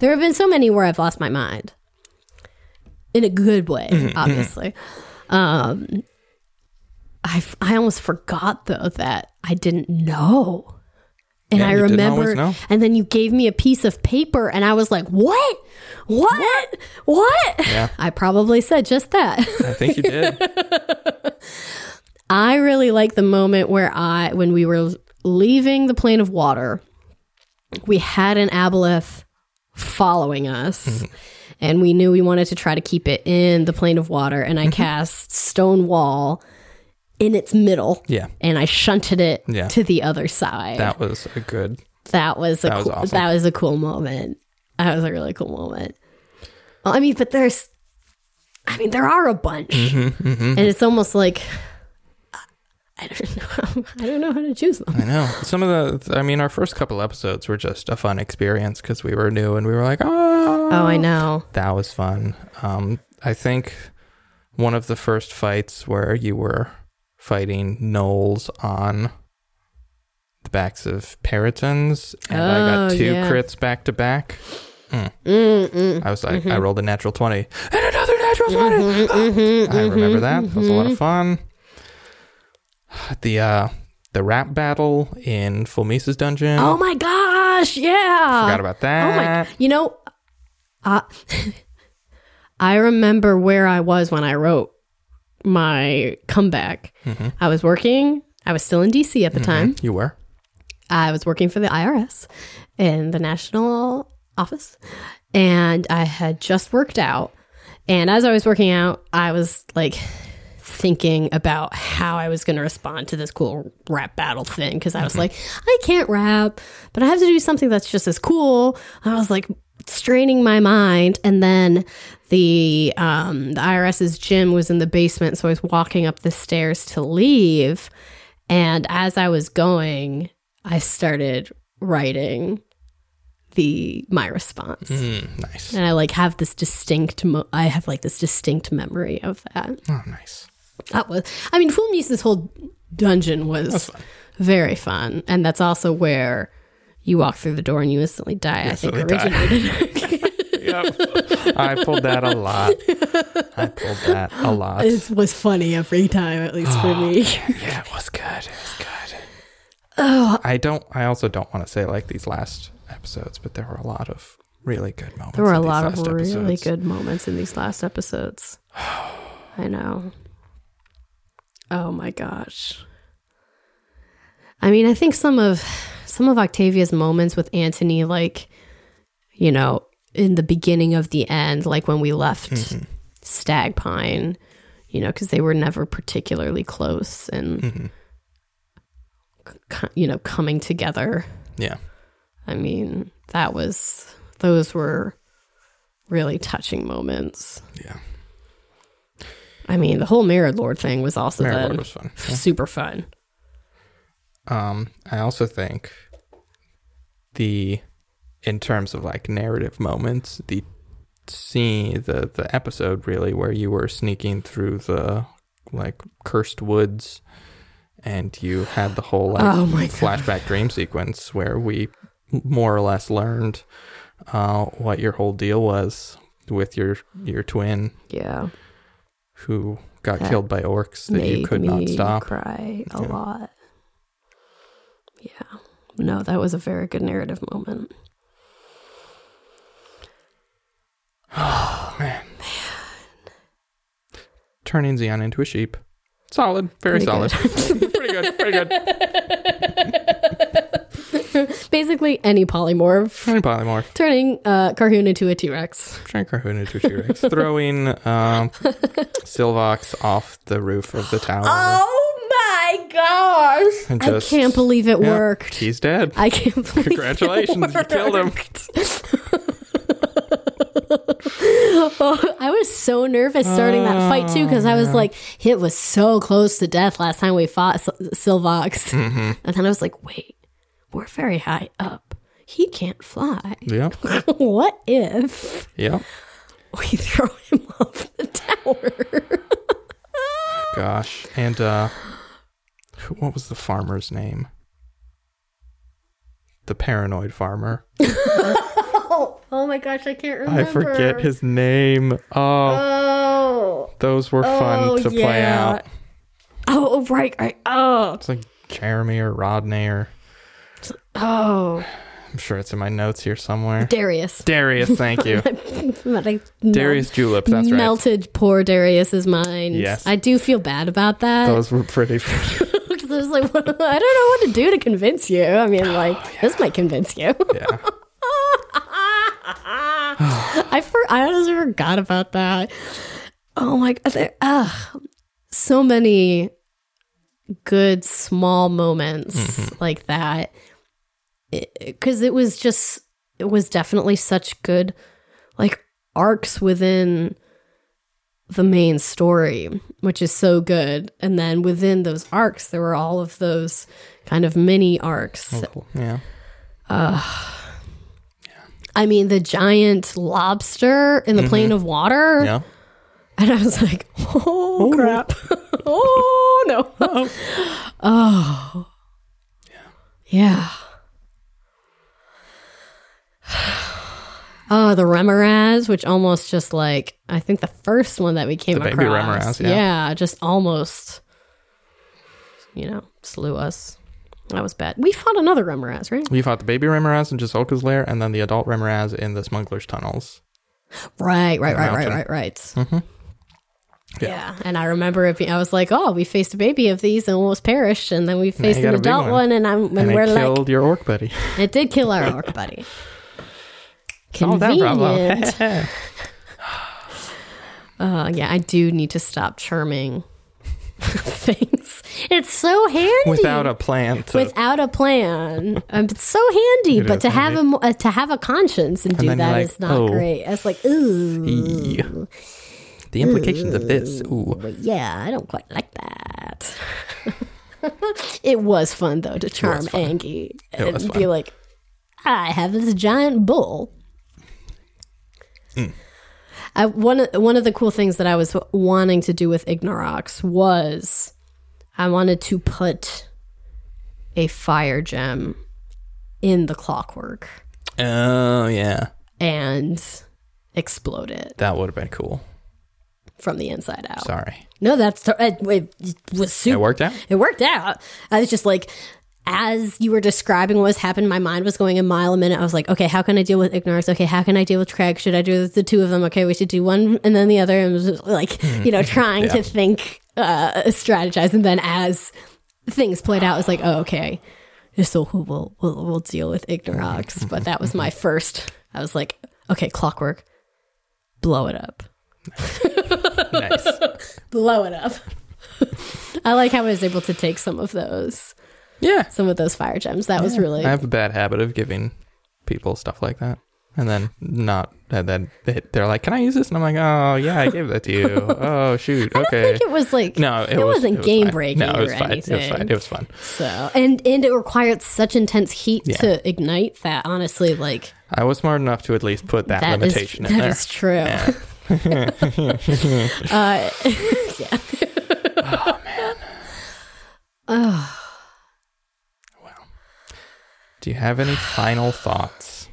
There have been so many where I've lost my mind. In a good way, Mm-hmm, obviously. Um I I almost forgot though that I didn't know And Yeah, I you didn't always remember, and then you gave me a piece of paper, and I was like, "What? What? What?" Yeah. I probably said just that. I think you did. I really like the moment where I, when we were leaving the plane of water, we had an aboleth following us. Mm-hmm. And we knew we wanted to try to keep it in the plane of water. And Mm-hmm. I cast stone wall in its middle. Yeah. And I shunted it Yeah. to the other side. That was a good. That was a That was cool, awesome. that was a cool moment. That was a really cool moment. Well, I mean, but there's, I mean, there are a bunch, Mm-hmm, and it's almost like I don't know. I don't know how to choose them. I know some of the. I mean, our first couple episodes were just a fun experience because we were new and we were like, oh, Oh, I know. that was fun. Um, I think one of the first fights where you were fighting gnolls on the backs of perytons, and I got two yeah. crits back to back. Mm. I was like, Mm-hmm. I rolled a natural twenty and another natural 20 I remember that. That was a lot of fun. The uh, the rap battle in Fulmis's dungeon. Oh my gosh! Yeah. Forgot about that. Oh my! You know, uh, I remember where I was when I wrote my comeback. Mm-hmm. I was working. I was still in DC at the time. You were. I was working for the IRS in the national office, and I had just worked out. And as I was working out, I was like thinking about how I was going to respond to this cool rap battle thing because I was like, I can't rap, but I have to do something that's just as cool. I was like straining my mind, and then the um, the IRS's gym was in the basement, so I was walking up the stairs to leave. And as I was going, I started writing the my response. Mm, nice. And I like have this distinct mo- I have like this distinct memory of that. Oh, nice. That was I mean Fulmis's whole dungeon was fun. very fun. And that's also where you walk through the door and you instantly die, I think Instantly die. originated. Yep. I pulled that a lot. I pulled that a lot. it was funny every time, at least for oh, me. Yeah, it was good. It was good. Oh. I don't. I also don't want to say like these last episodes, but there were a lot of really good moments. There were a these lot of last really episodes. good moments in these last episodes. I know. Oh my gosh. I mean, I think some of some of Octavia's moments with Antony, like, you know, in the beginning of the end, like when we left Mm-hmm. Stag Pine, you know, because they were never particularly close and, Mm-hmm. c- you know, coming together. Yeah, I mean, that was those were really touching moments. yeah. I mean, the whole Mirror Lord thing was also Mirror Lord was fun. Yeah. super fun. Um, I also think the in terms of like narrative moments, the scene, the the episode really where you were sneaking through the like cursed woods, and you had the whole like Oh my God. flashback dream sequence where we more or less learned uh, what your whole deal was with your your twin Yeah, who got That killed by orcs that you could not stop. cry a Yeah. lot. No, that was a very good narrative moment. Oh, man. man. Turning Xeon into a sheep. Solid, very Pretty solid. pretty good, pretty good. Basically, any polymorph Turning polymorph. turning uh, Carhoon into a T Rex. Turning Carhoon into a T-Rex. Throwing um, Silvox off the roof of the tower. Oh my gosh! And I just- can't believe it Yep, worked. He's dead. I can't believe. Congratulations, you killed him. Oh, I was so nervous starting that fight too because I was Oh, like, it was so close to death last time we fought Sil- Silvox, Mm-hmm. and then I was like, wait, we're very high up. He can't fly. Yep, what if yep. we throw him off the tower? Gosh. And uh, who- what was the farmer's name? The paranoid farmer. oh, oh my gosh, I can't remember. I forget his name. Oh, Oh, those were fun oh, to play out. oh, oh, right, right. Oh, It's like Jeremy or Rodney or Oh, I'm sure it's in my notes here somewhere. Darius. Darius, thank you. Darius Julep, that's right. melted poor Darius's mind. Yes. I do feel bad about that. Those were pretty. I was like, I don't know what to do to convince you. I mean, like, this might convince you. yeah. I for, I honestly forgot about that. Oh my god! There, ah, so many good small moments like that. Because it, was just, it was definitely such good, like arcs within the main story, which is so good. And then within those arcs, there were all of those kind of mini arcs. Cool. Yeah. Uh, yeah. I mean, the giant lobster in the plane of water. Yeah. And I was like, oh, crap. oh, no. Oh. Yeah. Oh, the Remorhaz, which almost just like, I think the first one that we came The baby across. Remorhaz, yeah. just almost, you know, slew us. That was bad. We fought another Remorhaz, right? We fought the baby Remorhaz in Jasolka's lair, and then the adult Remoraz in the smuggler's tunnels. Right, right, right, right, right, right. Mm-hmm. Yeah. Yeah. and I remember it being, I was like, "Oh, we faced a baby of these and almost perished, and then we faced an adult one. one. and I'm and, And we're it like, killed your orc buddy. it did kill our orc buddy. Convenient. uh, yeah, I do need to stop charming things. It's so handy Without a plan to. without a plan. Um, it's so handy, It but to have a uh, to have a conscience and do then that you're is not oh. great. It's like, ooh, the implications of this. Ooh. but yeah, I don't quite like that. it was fun though to charm. Angie and be like, I have this giant bull. Hmm. I, one of one of the cool things that I was wanting to do with Ignorox was I wanted to put a fire gem in the clockwork Oh, yeah. and explode it That would have been cool. from the inside out. Sorry. No, that's it, it was super It worked out? It worked out. I was just like, as you were describing what was happening, my mind was going a mile a minute. I was like, okay, how can I deal with ignorance? Okay, how can I deal with Craig? Should I do the two of them? Okay, we should do one and then the other. And just like, mm-hmm. you know, mm-hmm. trying Yeah. to think, uh, strategize. And then as things played out, it was like, oh, okay, so we'll, we'll, we'll deal with Ignorance. Mm-hmm. But that was my first. I was like, okay, clockwork, blow it up. nice. Blow it up. I like how I was able to take some of those. Yeah. some of those fire gems. That was really I have a bad habit of giving people stuff like that. And then not, and then they- they're like, "Can I use this?" And I'm like, "Oh yeah, I gave that to you. Oh shoot, I okay." don't think it was like no, it, it was, wasn't it was game-breaking No, it was or fine. It was anything. fine. It was fun. so, and and it required such intense heat Yeah. to ignite that honestly, like I was smart enough to at least put that, that is limitation in that there. is true. Yeah. uh, yeah. Do you have any final thoughts?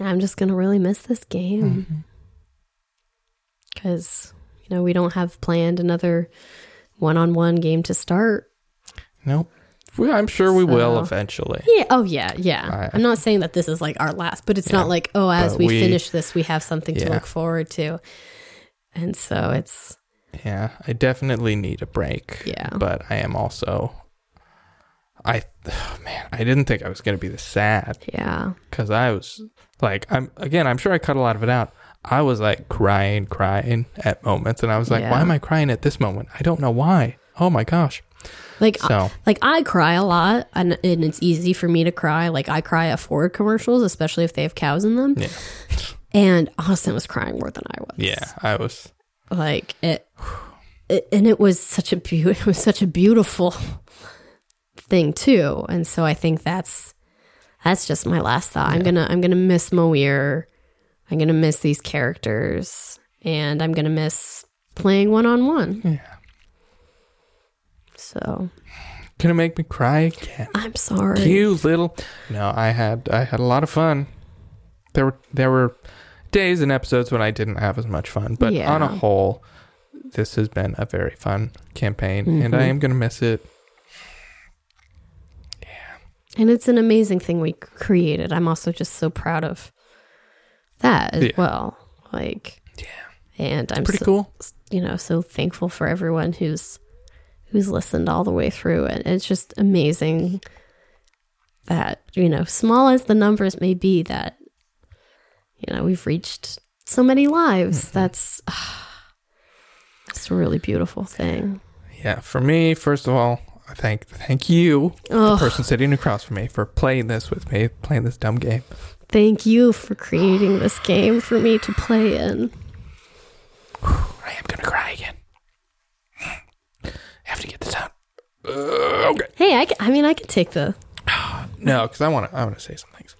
I'm just gonna really miss this game mm-hmm. because you know we don't have planned another one-on-one game to start. Nope. I'm sure we will eventually. Yeah. Oh, yeah. Yeah. I- I'm not saying that this is like our last, but it's Yeah. not like oh, as we, we- finish this, we have something to look forward to, and so it's Yeah, I definitely need a break. Yeah. But I am also I oh, man, I didn't think I was going to be this sad yeah. cuz I was like I'm again, I'm sure I cut a lot of it out. I was like crying, crying at moments and I was like, Yeah. why am I crying at this moment? I don't know why. Oh my gosh. Like So, like I cry a lot, and, and it's easy for me to cry. Like I cry at Ford commercials, especially if they have cows in them. yeah. And Austin was crying more than I was. Yeah, I was like it, it and it was such a beau- it was such a beautiful thing too and so i think that's that's just my last thought i'm gonna i'm gonna miss moir i'm gonna miss these characters and i'm gonna miss playing one-on-one Yeah. so to make me cry again. i'm sorry You little No, I had I had a lot of fun. There were there were days and episodes when I didn't have as much fun, but Yeah. on a whole, this has been a very fun campaign, and I Mhm. am gonna miss it. And it's an amazing thing we created. I'm also just so proud of that as Yeah. well. Like, Yeah. and I'm Pretty so, cool. you know so thankful for everyone who's who's listened all the way through and it's just amazing that you know small as the numbers may be that you know we've reached so many lives mm-hmm. that's it's a really beautiful thing Yeah. For me, first of all, I thank thank you, the oh person sitting across from me, for playing this with me, playing this dumb game. thank you for creating this game for me to play in I am gonna cry again. I have to get this out. Uh, okay. hey i, I mean i could take the No, because I want to. I want to say some things.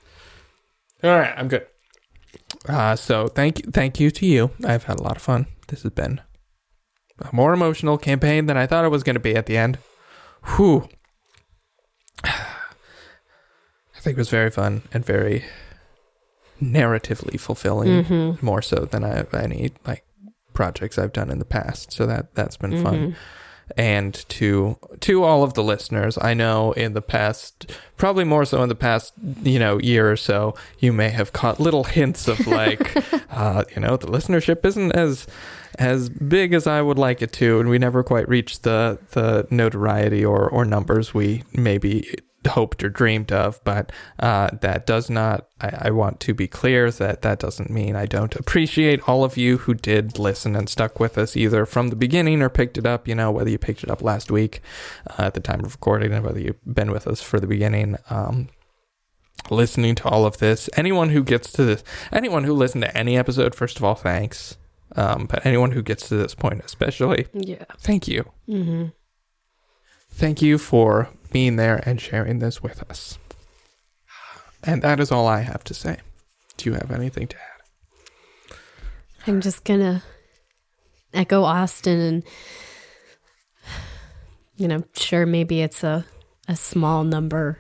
All right, I'm good. Uh, so thank you, thank you to you. I've had a lot of fun. This has been a more emotional campaign than I thought it was going to be at the end. Whew. I think it was very fun and very narratively fulfilling, Mhm. more so than I any like projects I've done in the past. So that that's been fun Mhm. And to to all of the listeners. I know in the past probably more so in the past you know year or so you may have caught little hints of like uh you know the listenership isn't as as big as i would like it to and we never quite reached the the notoriety or or numbers we maybe hoped or dreamed of but uh that does not I, I want to be clear that that doesn't mean i don't appreciate all of you who did listen and stuck with us either from the beginning or picked it up you know whether you picked it up last week uh, at the time of recording and whether you've been with us for the beginning um listening to all of this. Anyone who gets to this anyone who listened to any episode first of all thanks. Um but anyone who gets to this point especially yeah. thank you. Hmm Thank you for being there and sharing this with us. And that is all I have to say. Do you have anything to add? I'm just gonna echo Austin and you know, sure maybe it's a a small number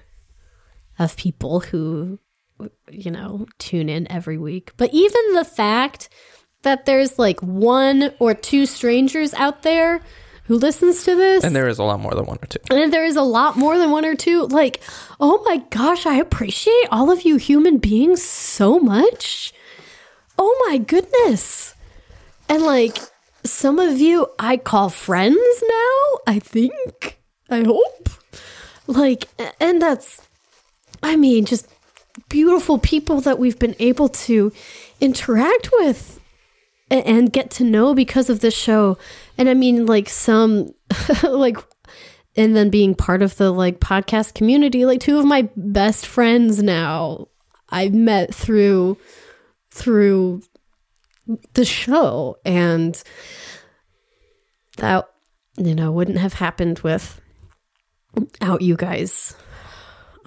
of people who you know, tune in every week. But even the fact that there's like one or two strangers out there who listens to this And there is a lot more than one or two. and there is a lot more than one or two. Like, oh my gosh, I appreciate all of you human beings so much. Oh my goodness. And like, some of you I call friends now, I think. I hope. Like, and that's, I mean, just beautiful people that we've been able to interact with and get to know because of this show. And I mean, like, some, like, and then being part of the like podcast community, like, two of my best friends now I met through, through the show. And that, you know, wouldn't have happened without you guys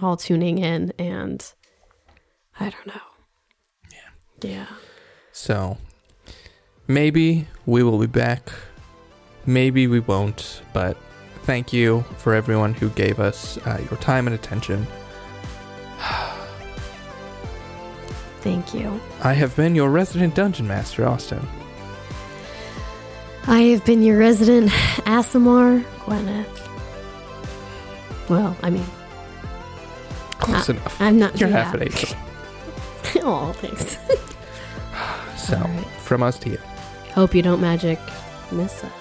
all tuning in and I don't know. Yeah. Yeah. So maybe we will be back. Maybe we won't. But thank you for everyone who gave us uh, your time and attention. Thank you. I have been your resident dungeon master, Austin. I have been your resident Aasimar Gwyneth. Well, I mean, Close enough. I'm not You're yeah. half an angel. oh, thanks. So, All right. from us to you. Hope you don't magic miss us.